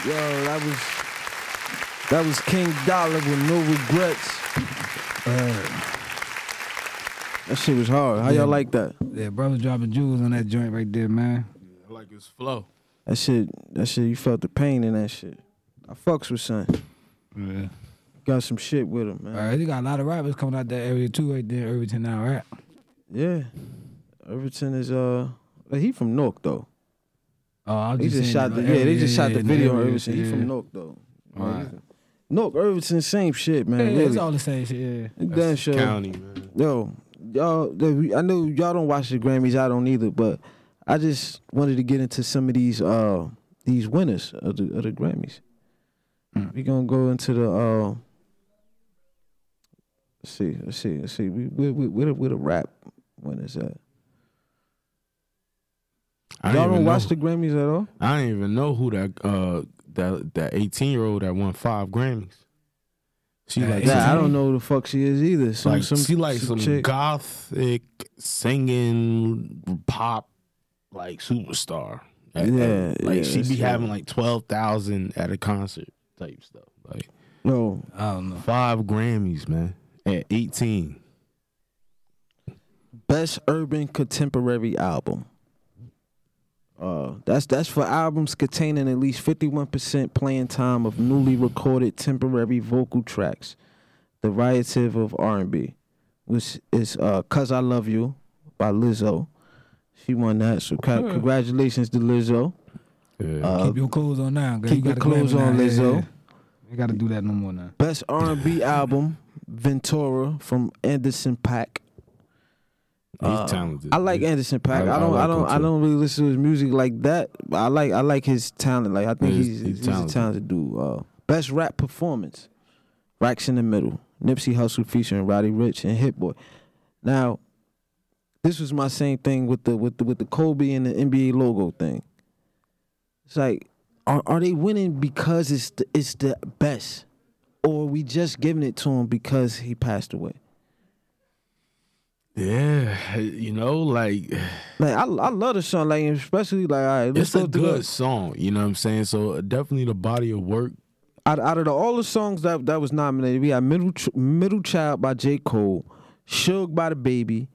Yo, that was that was King Dollar with no regrets. Uh, that shit was hard. How y'all like that? Yeah, brothers dropping jewels on that joint right there, man. I like his flow. That shit, that shit, you felt the pain in that shit. I fucks with son. Yeah. Got some shit with him, man. All right, they got a lot of rappers coming out that area too, right there, Irvington now, right? Yeah. Irvington is uh he from Newark though. Oh, I was He just saying, shot the like, yeah, they area, just shot the yeah, video on area, Irvington. He from Newark though. Alright. Newark, Irvington, same shit, man. Yeah, really. it's all the same shit. Yeah. Damn sure. County, man. Yo, y'all, I know y'all don't watch the Grammys. I don't either, but I just wanted to get into some of these uh these winners of the of the Grammys. Mm. We gonna go into the uh. Let's see, let's see, let's see. We we we with a with a rap winners at. I Y'all don't watch know, the Grammys at all? I didn't even know who that uh that that eighteen year old that won five Grammys. She That like Yeah, Yeah, I don't know who the fuck she is either. Some like some she like some chick. gothic singing pop like superstar. At- Yeah, at- like yeah, she be it's, uh, having like twelve thousand at a concert type stuff. Like No, I don't know. five Grammys, man, at eighteen. Best Urban Contemporary Album. Uh, that's that's for albums containing at least fifty one percent playing time of newly recorded temporary vocal tracks, derivative of R and B, which is uh, "Cause I Love You" by Lizzo. She won that, so co- Yeah. congratulations to Lizzo. Yeah. Uh, keep your clothes on now. girl. keep you your clothes on, now. Yeah, Lizzo. yeah. You got to do that no more now. Best R and B album, Ventura from Anderson .Paak. He's uh, talented. I like Anderson .Paak. I- I, I don't. I, like don't. I don't really listen to his music like that. But I like. I like his talent. Like I think He's- he's, he's he's, a talented. talented dude. Uh, best rap performance, Racks in the Middle, Nipsey Hussle featuring Roddy Ricch and Hit Boy. Now, this was my same thing with the with the with the Kobe and the NBA logo thing. It's like, are are they winning because it's the, it's the best, or are we just giving it to him because he passed away? Yeah, you know, like Like I, I love the song, like especially like right, it's a good it. song. You know what I'm saying? So definitely the body of work. Out, out of the, all the songs that that was nominated, we had Middle Middle Child by J Cole, Suge by DaBaby,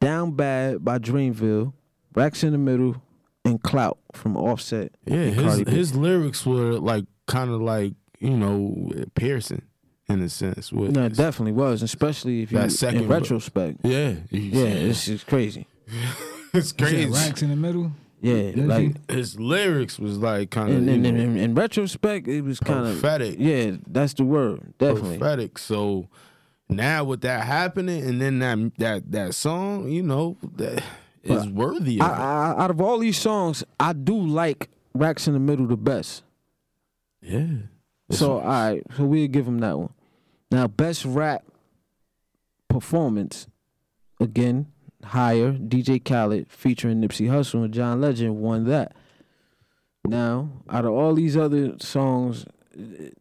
Down Bad by Dreamville, Racks in the Middle, and Clout from Offset. Yeah, his his lyrics were like kind of like you know piercing in a sense. With no, it definitely was, especially if you That second in ver- retrospect. yeah, Yeah, it's just crazy. it's crazy. Racks in the middle. Yeah, Did like His lyrics was like kind of in, in, in, in, in retrospect, it was kind of prophetic. yeah. That's the word, definitely. prophetic. So now with that happening, and then that that that song, you know, that is But worthy. I, Of it. I, out of all these songs, I do like Racks in the Middle the best. yeah. So all right, so we'll give him that one. Now, best rap performance, again, higher. DJ Khaled featuring Nipsey Hussle and John Legend won that. Now, out of all these other songs,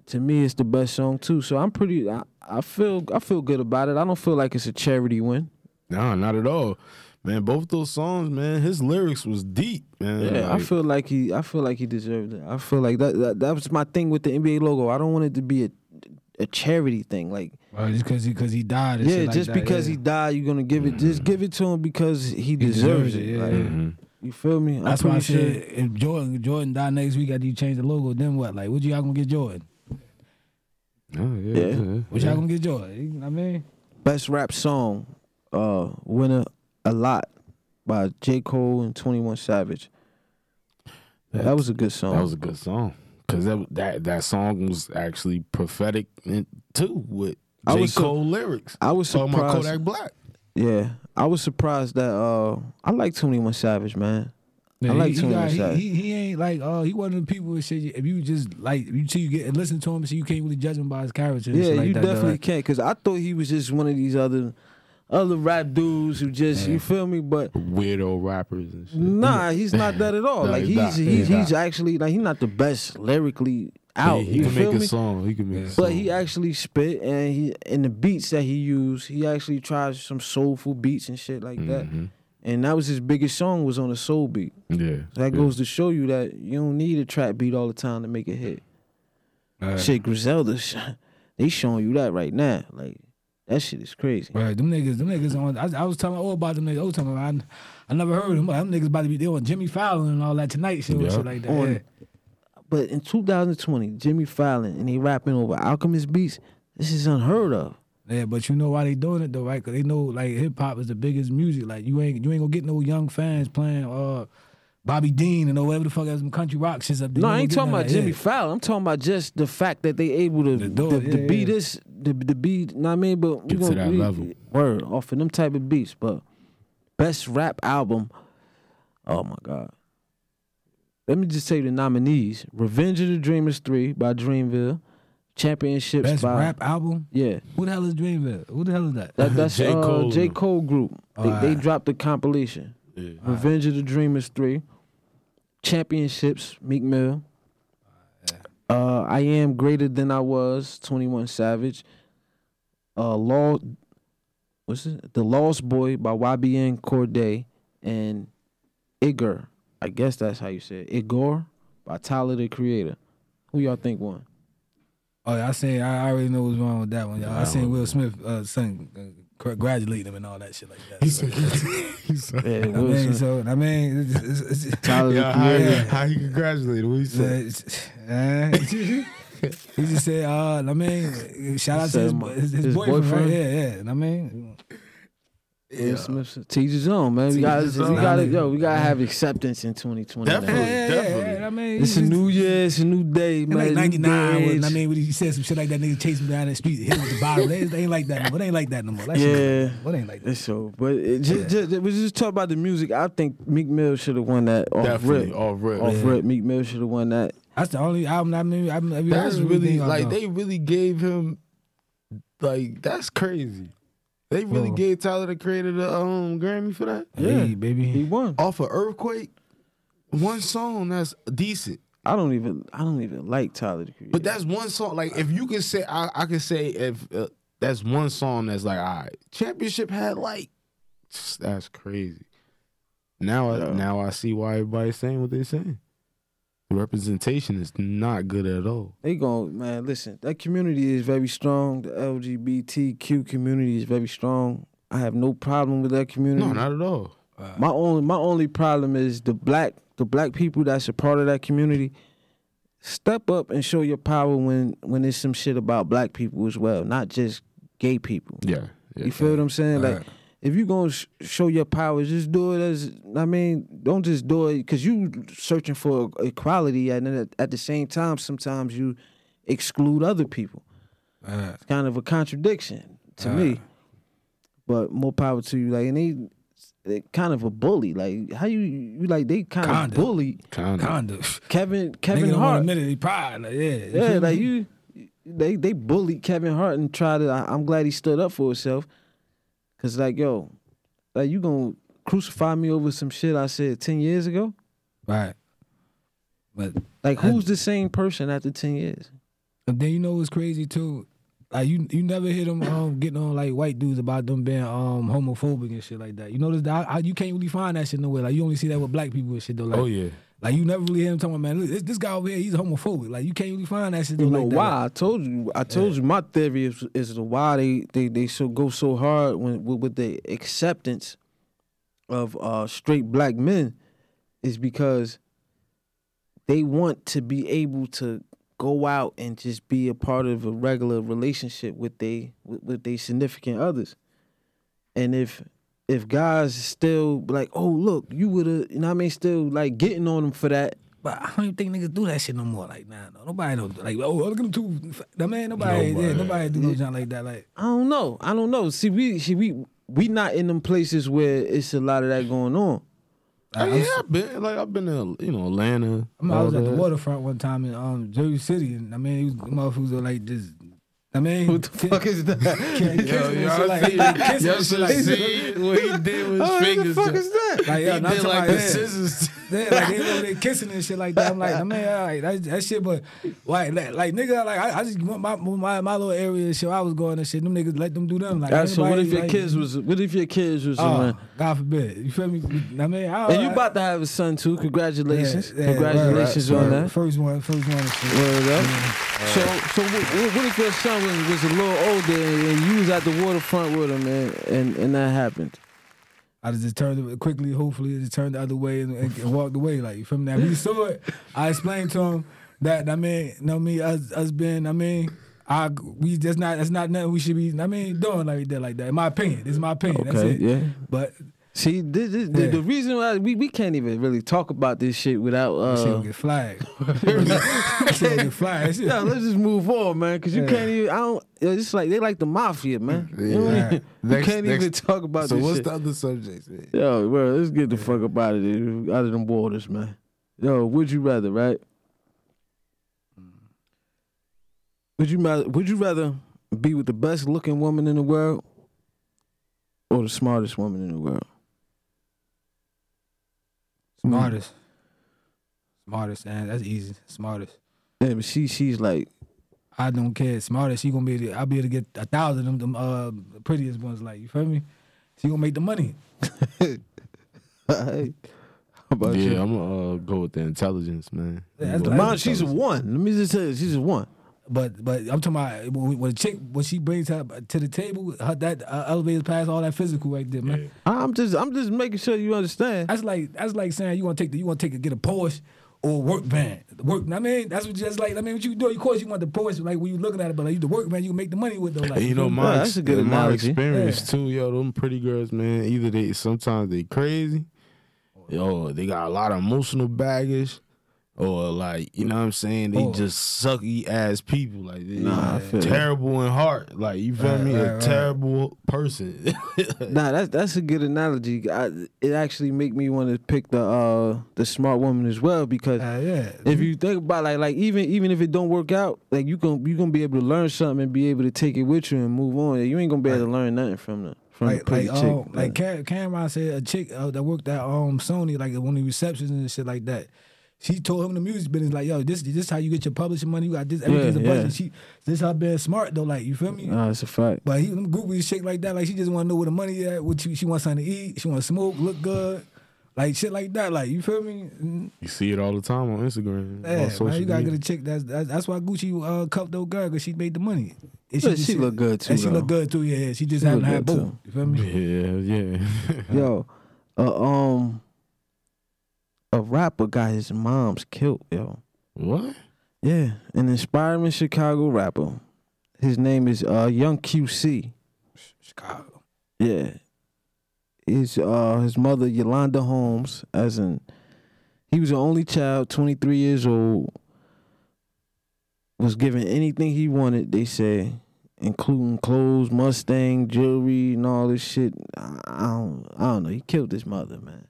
to me, it's the best song too. So I'm pretty. I, I feel. I feel good about it. I don't feel like it's a charity win. No, not at all. man, both those songs, man, his lyrics was deep, man. Yeah, I feel like he. I feel like he deserved it. I feel like that. That, that was my thing with the NBA logo. I don't want it to be a a charity thing. Like, Well, just because he because he died. yeah, like just that, because yeah. he died, you're gonna give it. Just give it to him because he deserves deserves, it. it, yeah, Like, yeah. mhm. You feel me? That's why I said sure. if Jordan Jordan died next week after you change the logo, then what? Like, what y'all gonna get Jordan? Oh, yeah, Yeah. yeah, What y'all gonna get Jordan? You know I mean, Best rap song, uh, winner a lot by J Cole and Twenty One Savage. that was a good song. That was a good song because that that that song was actually prophetic too with I J was su- Cole lyrics. I was surprised. Kodak Black. Yeah, I was surprised that uh, I like Twenty One Savage, man. I like he, he, 21 got- he, Savage. he, he ain't like uh he one of the people that shit. If you just like you see you get and listen to him, so you can't really judge him by his character. Yeah, like you that, definitely right? can't. Cause I thought he was just one of these other other rap dudes who just you feel me, but. Weirdo rappers and shit. Nah, he's not that at all. No, like he's he's not. he's, He's he's actually like he's not the best lyrically out. he, he can make me? a song. He can make a song. But he actually spit and he and the beats that he used, he actually tried some soulful beats and shit like that. Mhm. And that was his biggest song was on a soul beat. Yeah, So that yeah. goes to show you that you don't need a trap beat all the time to make a hit. Right. Shit, Griselda, they showing you that right now. Like that shit is crazy. Right, them niggas, them niggas on. I, I was telling all about them niggas. I was telling them, I, I never heard them. Them niggas about to be they on Jimmy Fallon and all that tonight shit, and Yeah. shit like that. On- yeah. But in 2020, Jimmy Fallon and he rapping over Alchemist beats. This is unheard of. Yeah, but you know why they doing it though, right? Cause they know like hip hop is the biggest music. Like you ain't you ain't gonna get no young fans playing uh Bobby Dean and whatever the fuck else some country rock shit up there. No, I ain't ain't talking about. Jimmy Yeah. Fallon. I'm talking about just the fact that they able to To do the, it, the yeah, be yeah. this the the be. Know what I mean, but we Get to gonna that we- level. Word off of them type of beats, but best rap album. Oh my god. Let me just say the nominees: Revenge of the Dreamers three by Dreamville, Championships Best by rap album? yeah. Who the hell is Dreamville? Who the hell is that? That, that's J. J. Cole uh, J. group. Cole group. They, they dropped the compilation. Yeah. Revenge of the Dreamers 3. Championships, Meek Mill. Uh, I Am Greater Than I Was, 21 Savage. Uh, Law, what's it? The Lost Boy by YBN Cordae. And Igor, I guess that's how you say it. Igor by Tyler the Creator. Who y'all think won? Oh, I say I already know what's wrong with that one. Y'all. I I seen Will know. Smith uh, sing, congratulate him and all that shit like that. He So, said, he said, Yeah, I mean, so I mean, it's, it's, it's, Tyler yeah, how, Creator. Yeah. how he congratulated? What he said? uh, he just said, uh, I mean, shout out to his, my- his, his, his boyfriend, boyfriend? right? Yeah, yeah. I mean, Will Smith. Teach his own, man. We got, his we own. got, yo, we gotta have acceptance in 2020. Definitely. yeah, yeah, definitely. yeah, I mean, It's a new year. It's a new day, man. like 99 days. when I mean when he said some shit like that, nigga chased him down the street, hit him with the bottle. It ain't like that no more. It ain't like that no more. That shit- Yeah. It ain't like that. It's so, but it just, just, we just talk about the music. I think Meek Mill should have won that off Definitely rip. off rip. Off Yeah. rip, Meek Mill should have won that. That's the only album I mean I've ever That's really like they really gave him like that's crazy. They really Bro. gave Tyler the Creator the um Grammy for that. Yeah. Hey, baby. He won. off of Earthquake. One song that's decent, I don't even, I don't even like Tyler the Creator. but that's one song. Like if you can say, I, I can say if uh, that's one song that's like, all right, Championship had like, that's crazy. Now, I now I see why everybody's saying what they're saying. Representation is not good at all. they gon' man. Listen, that community is very strong. The LGBTQ community is very strong. I have no problem with that community. No, not at all. My only my only problem is the black the black people that's a part of that community. Step up and show your power when when there's some shit about black people as well, not just gay people. Yeah, yeah. You feel what I'm saying? Like Right. If you gonna sh- show your powers, just do it as I mean, don't just do it because you searching for equality, and then at, at the same time, sometimes you exclude other people. Uh, It's kind of a contradiction to me. But more power to you. Like and they, they kind of a bully. Like how you you like they kind Kinda. of bully Kinda. Kinda. Kevin Nigga Kevin don't want Hart. to admit it. He pride. Like, yeah. Yeah, like you, they they bullied Kevin Hart and tried to. I, I'm glad he stood up for himself, cause like yo, like you gonna crucify me over some shit I said ten years ago? Right. But Like who's the same person after ten years? And then you know what's crazy too? Like you, you never hear them um, getting on like white dudes about them being um homophobic and shit like that. You notice that how, you can't really find that shit nowhere. Like you only see that with black people and shit though. Like, oh yeah. Like you never really hear him talking about man. This, this guy over here, he's homophobic. Like you can't really find that shit. You know like that. why? I told you. I told you my theory is is the why they they they so go so hard when with, with the acceptance of uh straight black men is because they want to be able to go out and just be a part of a regular relationship with they with, with their significant others. And if if guys still like, oh look, you would have, you know what I mean, still like getting on them for that. But I don't even think niggas do that shit no more. Like nah, no, nobody don't like. Oh, look at them two. That man, nobody, Nobody. yeah, nobody do no junk like that. Like I don't know. I don't know. See, we see we we not in them places where it's a lot of that going on. Oh, yeah, I've been like I've been to you know Atlanta. I, mean, I was all at the waterfront one time in um Jersey City, and I mean, it was, motherfuckers were like just. I mean, What the fuck is that? And Yo, y'all like- see, kissing y'all should like- see what he did with his Oh, what the fuck is that? Like, yeah, he did like the scissors. Yeah, like they over there kissing and shit like that. I'm like, I mean, all right, that, that shit, but like, like, like nigga, like I, I just want my, my my little area and shit. I was going and shit. Them niggas let them do them. Like, Alright, so what if your like, kids was? What if your kids was? Oh, around? God forbid. You feel me? I mean, I, and you about to have a son too. Congratulations! Yeah, yeah, Congratulations right, on right. that. First one, first one. Shit. Word up. So, so what, what if your son was, was a little older and you was at the waterfront with him, and and, and that happened? I just turned it quickly. Hopefully, it just turned the other way and, and, walked away. Like you feel me? Now, he saw it, I explained to him that I mean, know me, us, us being, I mean, I we that's not that's not nothing we should be. I mean, doing like that, like that. In my opinion, this is my opinion. That's Okay, it. yeah. But See, this, this, the, Yeah. the reason why we, we can't even really talk about this shit without. shit Uh, gonna get flagged. shit get flagged. Yeah, let's just move on, man. Cause you Yeah. can't even. I don't. It's like they like the mafia, man. You, know what I Yeah. you Next- can't even talk about this. So this what's shit. the other subjects? Man? Yo, bro, let's get the fuck up out of there, out of them waters, man. Yo, would you rather, right? Would you rather? Would you rather be with the best looking woman in the world or the smartest woman in the world? Smartest. Smartest, man. That's easy. Smartest. Yeah, but she she's like, I don't care. Smartest. She gonna be. Able to, I'll be able to get a thousand of them. Uh, prettiest ones. Like you feel me? She gonna make the money. hey, how about Yeah, you? I'm gonna uh, go with the intelligence, man. Yeah, that's the- with Mine, she's a one. Let me just tell you, she's a one. But but I'm talking about when, when a chick when she brings her to the table, her, that uh, elevates past all that physical right there, man. I'm just I'm just making sure you understand. That's like that's like saying you want to take the you want to take a, get a Porsche or a work van. Work. I mean that's what just like I mean what you do. Of course you want the Porsche like when you looking at it, but like you the work van you can make the money with though. Like you know, my, that's a good my analogy. experience too, yo. Them pretty girls, man. Either they sometimes they crazy, yo, they got a lot of emotional baggage, or like you know what I'm saying, they Oh. just sucky ass people, like they Nah, I terrible in heart, like you feel Right, me, right, a right. terrible person. Nah, that's that's a good analogy. I, it actually make me want to pick the uh the smart woman as well because Uh, yeah. if you think about like like even even if it don't work out, like you can you gonna be able to learn something and be able to take it with you and move on. You ain't gonna be able to learn nothing from the from the like pretty like chick. um, like Cam- Cam'ron said a chick uh, that worked at um Sony like one of the receptions and shit like that. She told him the music business like yo this this how you get your publishing money. You got this everything's Yeah, a budget. yeah. She this how being smart though. Like you feel me? Nah, it's a fact. But he them groupies shit like that. Like she just want to know where the money at. What she, she wants something to eat. She want to smoke, look good, like shit like that. Like you feel me? Mm, you see it all the time on Instagram, Yeah, on social man, you gotta media. get a chick. That's that's, that's why Gucci uh, cuffed those girl because she made the money. And But just- she look good, too, And she look good too. Yeah, yeah. She just She haven't look had good, both. too. You feel me? Yeah, yeah. Yo, uh, um, a rapper got his mom's killed. Yo, what? yeah, an inspiring Chicago rapper. His name is uh Young QC. Chicago. Yeah. His uh his mother Yolanda Holmes, as in he was the only child, 23 years old, was given anything he wanted, they say, including clothes, Mustang, jewelry, and all this shit. I, I don't I don't know. He killed his mother, man.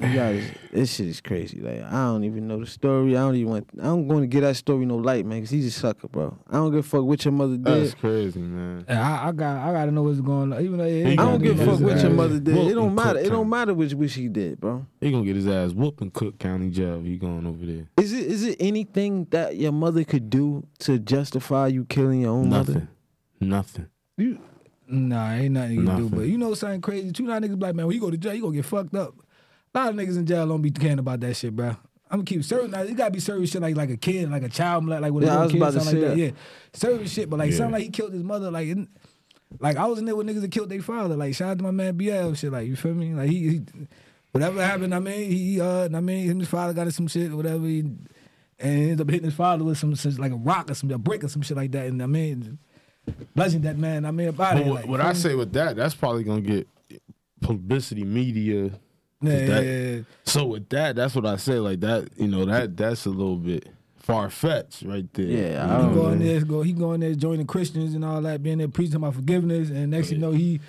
You guys, this shit is crazy. Like I don't even know the story. I don't even want. I don't going to get that story no light, man. Cause he's a sucker, bro. I don't give a fuck what your mother did. That's crazy, man. I, I got I gotta know what's going on. Even though it, I don't give a fuck his what your mother did. whooped It don't matter. Cook It don't matter which which he did, bro. He gonna get his ass whooped in Cook County Jail. He going over there. Is it is it anything that your mother could do to justify you killing your own mother? Nothing. Nothing. You, Nah, ain't nothing you can do. But you know something crazy? Two nine niggas black man, when you go to jail, you gonna get fucked up. A lot of niggas in jail don't be caring about that shit, bro. I'm gonna keep serving. You gotta be serving shit like like a kid, like a child, like like with Yeah, I a was little about kid, something like say that. Yeah, serving shit, but like Yeah. something like he killed his mother, like. it- like I was in there with niggas that killed their father. Like shout out to my man BL shit. Like you feel me? Like he, he whatever happened. I mean he uh I mean him his father got in some shit or whatever. He, and he ended up hitting his father with some, some like a rock or some a brick or some shit like that. And I mean blessing that man. I mean about But it. what, like, what feel I say with that, that's probably gonna get publicity, media. Yeah, yeah, that- yeah, yeah. So with that, that's what I say. Like that, you know, that that's a little bit far fetched right there. Yeah, I He don't what go in there, go he go in there joining Christians and all that, being there preaching about forgiveness, and next you know he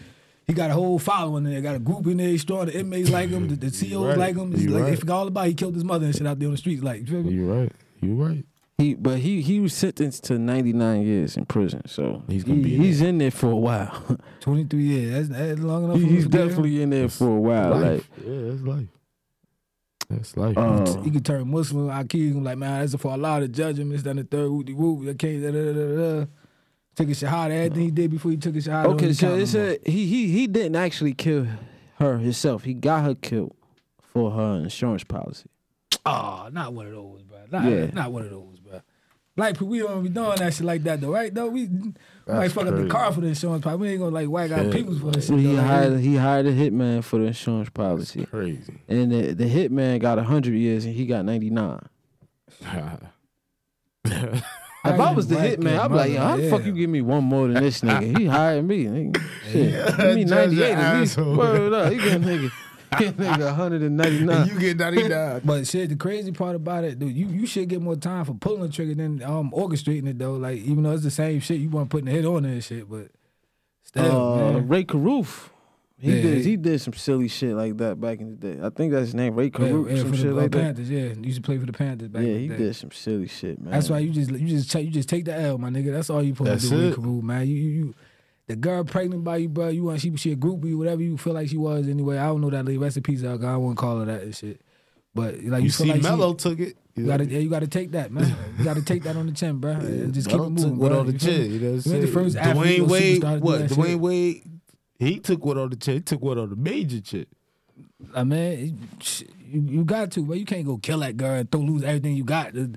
he got a whole following there, got a group in there, he's strong, the inmates like him, the, the CEOs right. like him. It's You like they right. forgot all about he killed his mother and shit out there on the streets, like you feel me? You right. You right. He but he he was sentenced to 99 years in prison, so He's gonna he- be in he's in there for a while. Twenty three years, that's, that's long enough. He- he's to be there. definitely in there for a while. Like yeah, that's life. That's life. Uh, He could turn Muslim. I keep him like, man, that's for Allah to judge him. It's done the third whoop whoop. I can't. Da, da, da, da, da. Took a shahada. Everything he did before he took a shahada. okay, so counted it him off. said he he he didn't actually kill her himself. He got her killed for her insurance policy. Oh, not one of those, bro. Not, Yeah. not one of those, bro. Like we don't be doing that shit like that though, right? Though we might That's fuck up the car this for the insurance policy. We ain't gonna like whack out Yeah. people's for this shit. he though, like, hired he hired a hitman for the insurance policy, Crazy. and the, the hitman got hundred years and he got ninety nine. If I was the hitman, I'd be like, yo, how mother, the fuck you give me one more than this nigga? He hired me. Nigga. Shit, give me Judge 98 at least. asshole. Word up. You get a nigga, get a nigga 199. you get 99. But shit, the crazy part about it, dude, you, you should get more time for pulling the trigger than um orchestrating it though. Like even though it's the same shit, you want putting the hit on it and shit, but still, uh, man. Rae Carruth. He Yeah, did he- he did some silly shit like that back in the day. I think that's his name, Ray Yeah, Caruth, yeah, some for shit the like that. Panthers, yeah. He used to play for the Panthers back Yeah, in the he day. did some silly shit, man. That's why you just you just take, you just take the L, my nigga. That's all you supposed That's to do, it. with Kaboom, man. You, you you the girl pregnant by you, bro. You want she she a groupie, whatever you feel like she was anyway. I don't know that lady. Peace, Alka. I won't call her that and shit. But like you, You see, like Mello took it. You gotta, yeah, you gotta take that, man. You gotta take that on the chin, bro. and just keep it moving. what on the You feel me? chin. You know what I'm saying? the first Dwyane Wade, what? Dwyane shit. Wade, he took what on the chin. He took what on the major chin. I mean, you, you got to, but you can't go kill that girl and throw lose everything you got. to-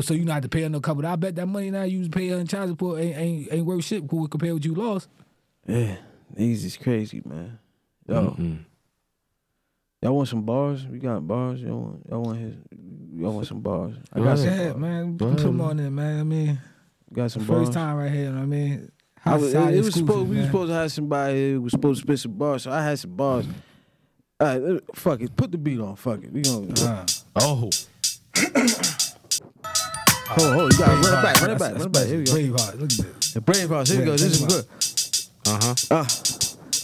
So you not have to pay her no couple. I bet that money now you pay her in child support ain't ain't, ain't worth shit compared to what you lost. Yeah, these is crazy, man. Yo, Mm-mm. y'all want some bars? We got bars. Y'all want? Y'all want his? Y'all want some bars? I got ahead. some. Yeah, bars. man. Go Put ahead, them man. on there, man. I mean, Got some bars. first time right here. You know what I mean, I was, it, it was exclusive, supposed we was man. supposed to have somebody here who was supposed to spit some bars, so I had some bars. All right, fuck it, put the beat on. Fuck it, we gonna. Uh, Oh, hold, hold, you gotta run it back, run it back, run it back. Here we go. Braveheart. Look at this. The Brave Here we go. This is good. uh huh. Uh,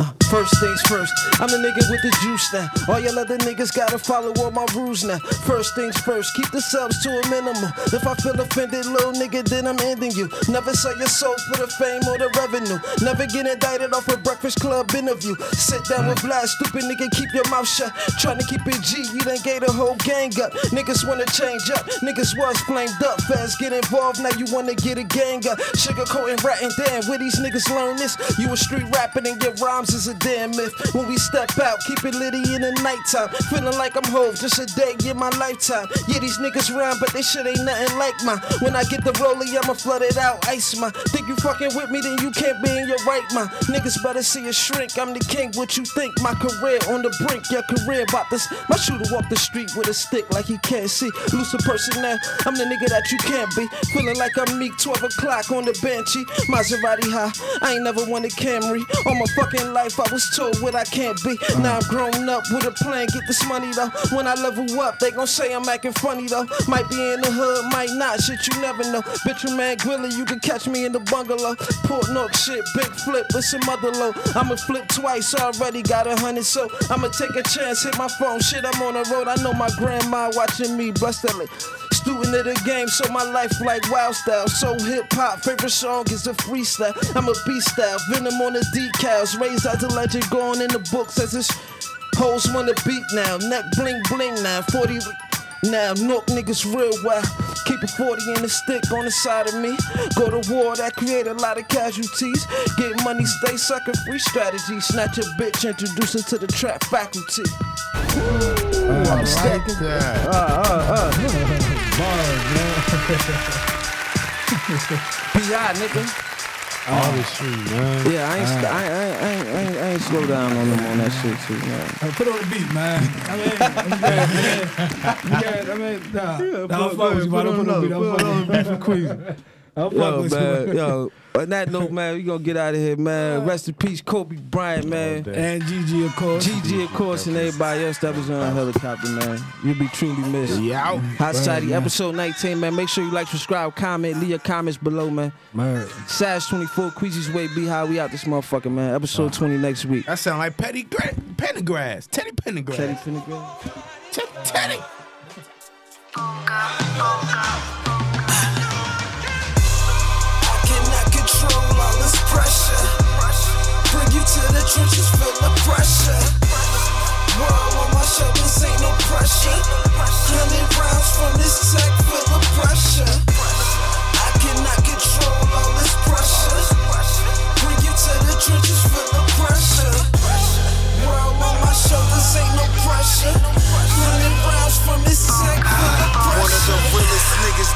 uh, first things first, I'm the nigga with the juice now. All y'all other niggas gotta follow all my rules now. First things first, keep the subs to a minimum. If I feel offended, little nigga, then I'm ending you. Never sell your soul for the fame or the revenue. Never get indicted off a Breakfast Club interview. Sit down with Vlad, stupid nigga, keep your mouth shut. Trying to keep it G, you done gave the whole gang up. Niggas wanna change up, niggas was flamed up. Fast get involved, now you wanna get a gang up. Sugarcoating, ratting, damn, where these niggas learn this? You a street rapping and your rhymes is a damn myth. When we step out, keep it litty in the nighttime. Feeling like I'm hove, just a day in my lifetime. Yeah, these niggas rhyme, but they shit ain't nothing like mine. When I get the rollie, I'ma flood it out, ice my. Think you fucking with me, then you can't be in your right mind. Niggas better see a shrink, I'm the king, what you think? My career on the brink, your career about this. My shooter walk the street with a stick like he can't see. Looser now. I'm the nigga that you can't be. Feeling like I'm meek, 12 o'clock on the benchy. Maserati high, I ain't never a Camry. On my fucking life, I I was told what I can't be. Uh-huh. Now I'm grown up with a plan, get this money though. When I level up, they gon' say I'm acting funny though. Might be in the hood, might not, shit you never know. Bitch, you man, Gwilly, you can catch me in the bungalow. Port Nook shit, big flip, with some other low. I'ma flip twice, already got a hundred, so I'ma take a chance, hit my phone. Shit, I'm on the road, I know my grandma watching me, blessed Student of the game, so my life like wild style. So hip hop, favorite song is a freestyle. I'm a beast style, venom on the decals. Raised as a legend, going in the books as this hoes wanna beat now. Neck bling bling now, 40 now. Nook niggas real wild. Keep a 40 in the stick on the side of me. Go to war, that create a lot of casualties. Get money, stay sucking free strategy. Snatch a bitch, introduce her to the trap faculty. Ooh, I'm like that. Uh, uh, uh. Bars, man. P.I. nigga. All the street, man. Yeah, I ain't, st- I, ain't, I, ain't, I, ain't, I ain't, I ain't slow down on them on that shit too, man. man. Put on the beat, man. I mean, I mean, I mean, nah, nah, I'm fucking with you, man. Don't put on the beat. I'm fucking with you. I'm Yo, man, you. yo. On that note, man, we gonna get out of here, man. Rest in peace, Kobe Bryant, man. And Gigi, of course. Gigi, of course, and everybody else that was on a helicopter, man. You'll be truly missed. Yeah. Hai Society, episode 19, man. Make sure you like, subscribe, comment, leave your comments below, man. Man. Sash 24, Queasy's Way, Be High. We out this motherfucker, man. Episode 20 next week. That sound like Petty Gra- Pendergrass. Teddy Pendergrass. Teddy Pendergrass. Teddy. Teddy. pressure. Bring you to the trenches, feel the pressure. World on my shoulders, ain't no pressure. Hundred rounds from this tech, feel the pressure. I cannot control all this pressure. Bring you to the trenches, feel the pressure. World on my shoulders, ain't no pressure. Hundred rounds from this tech, feel the pressure. One of the realest niggas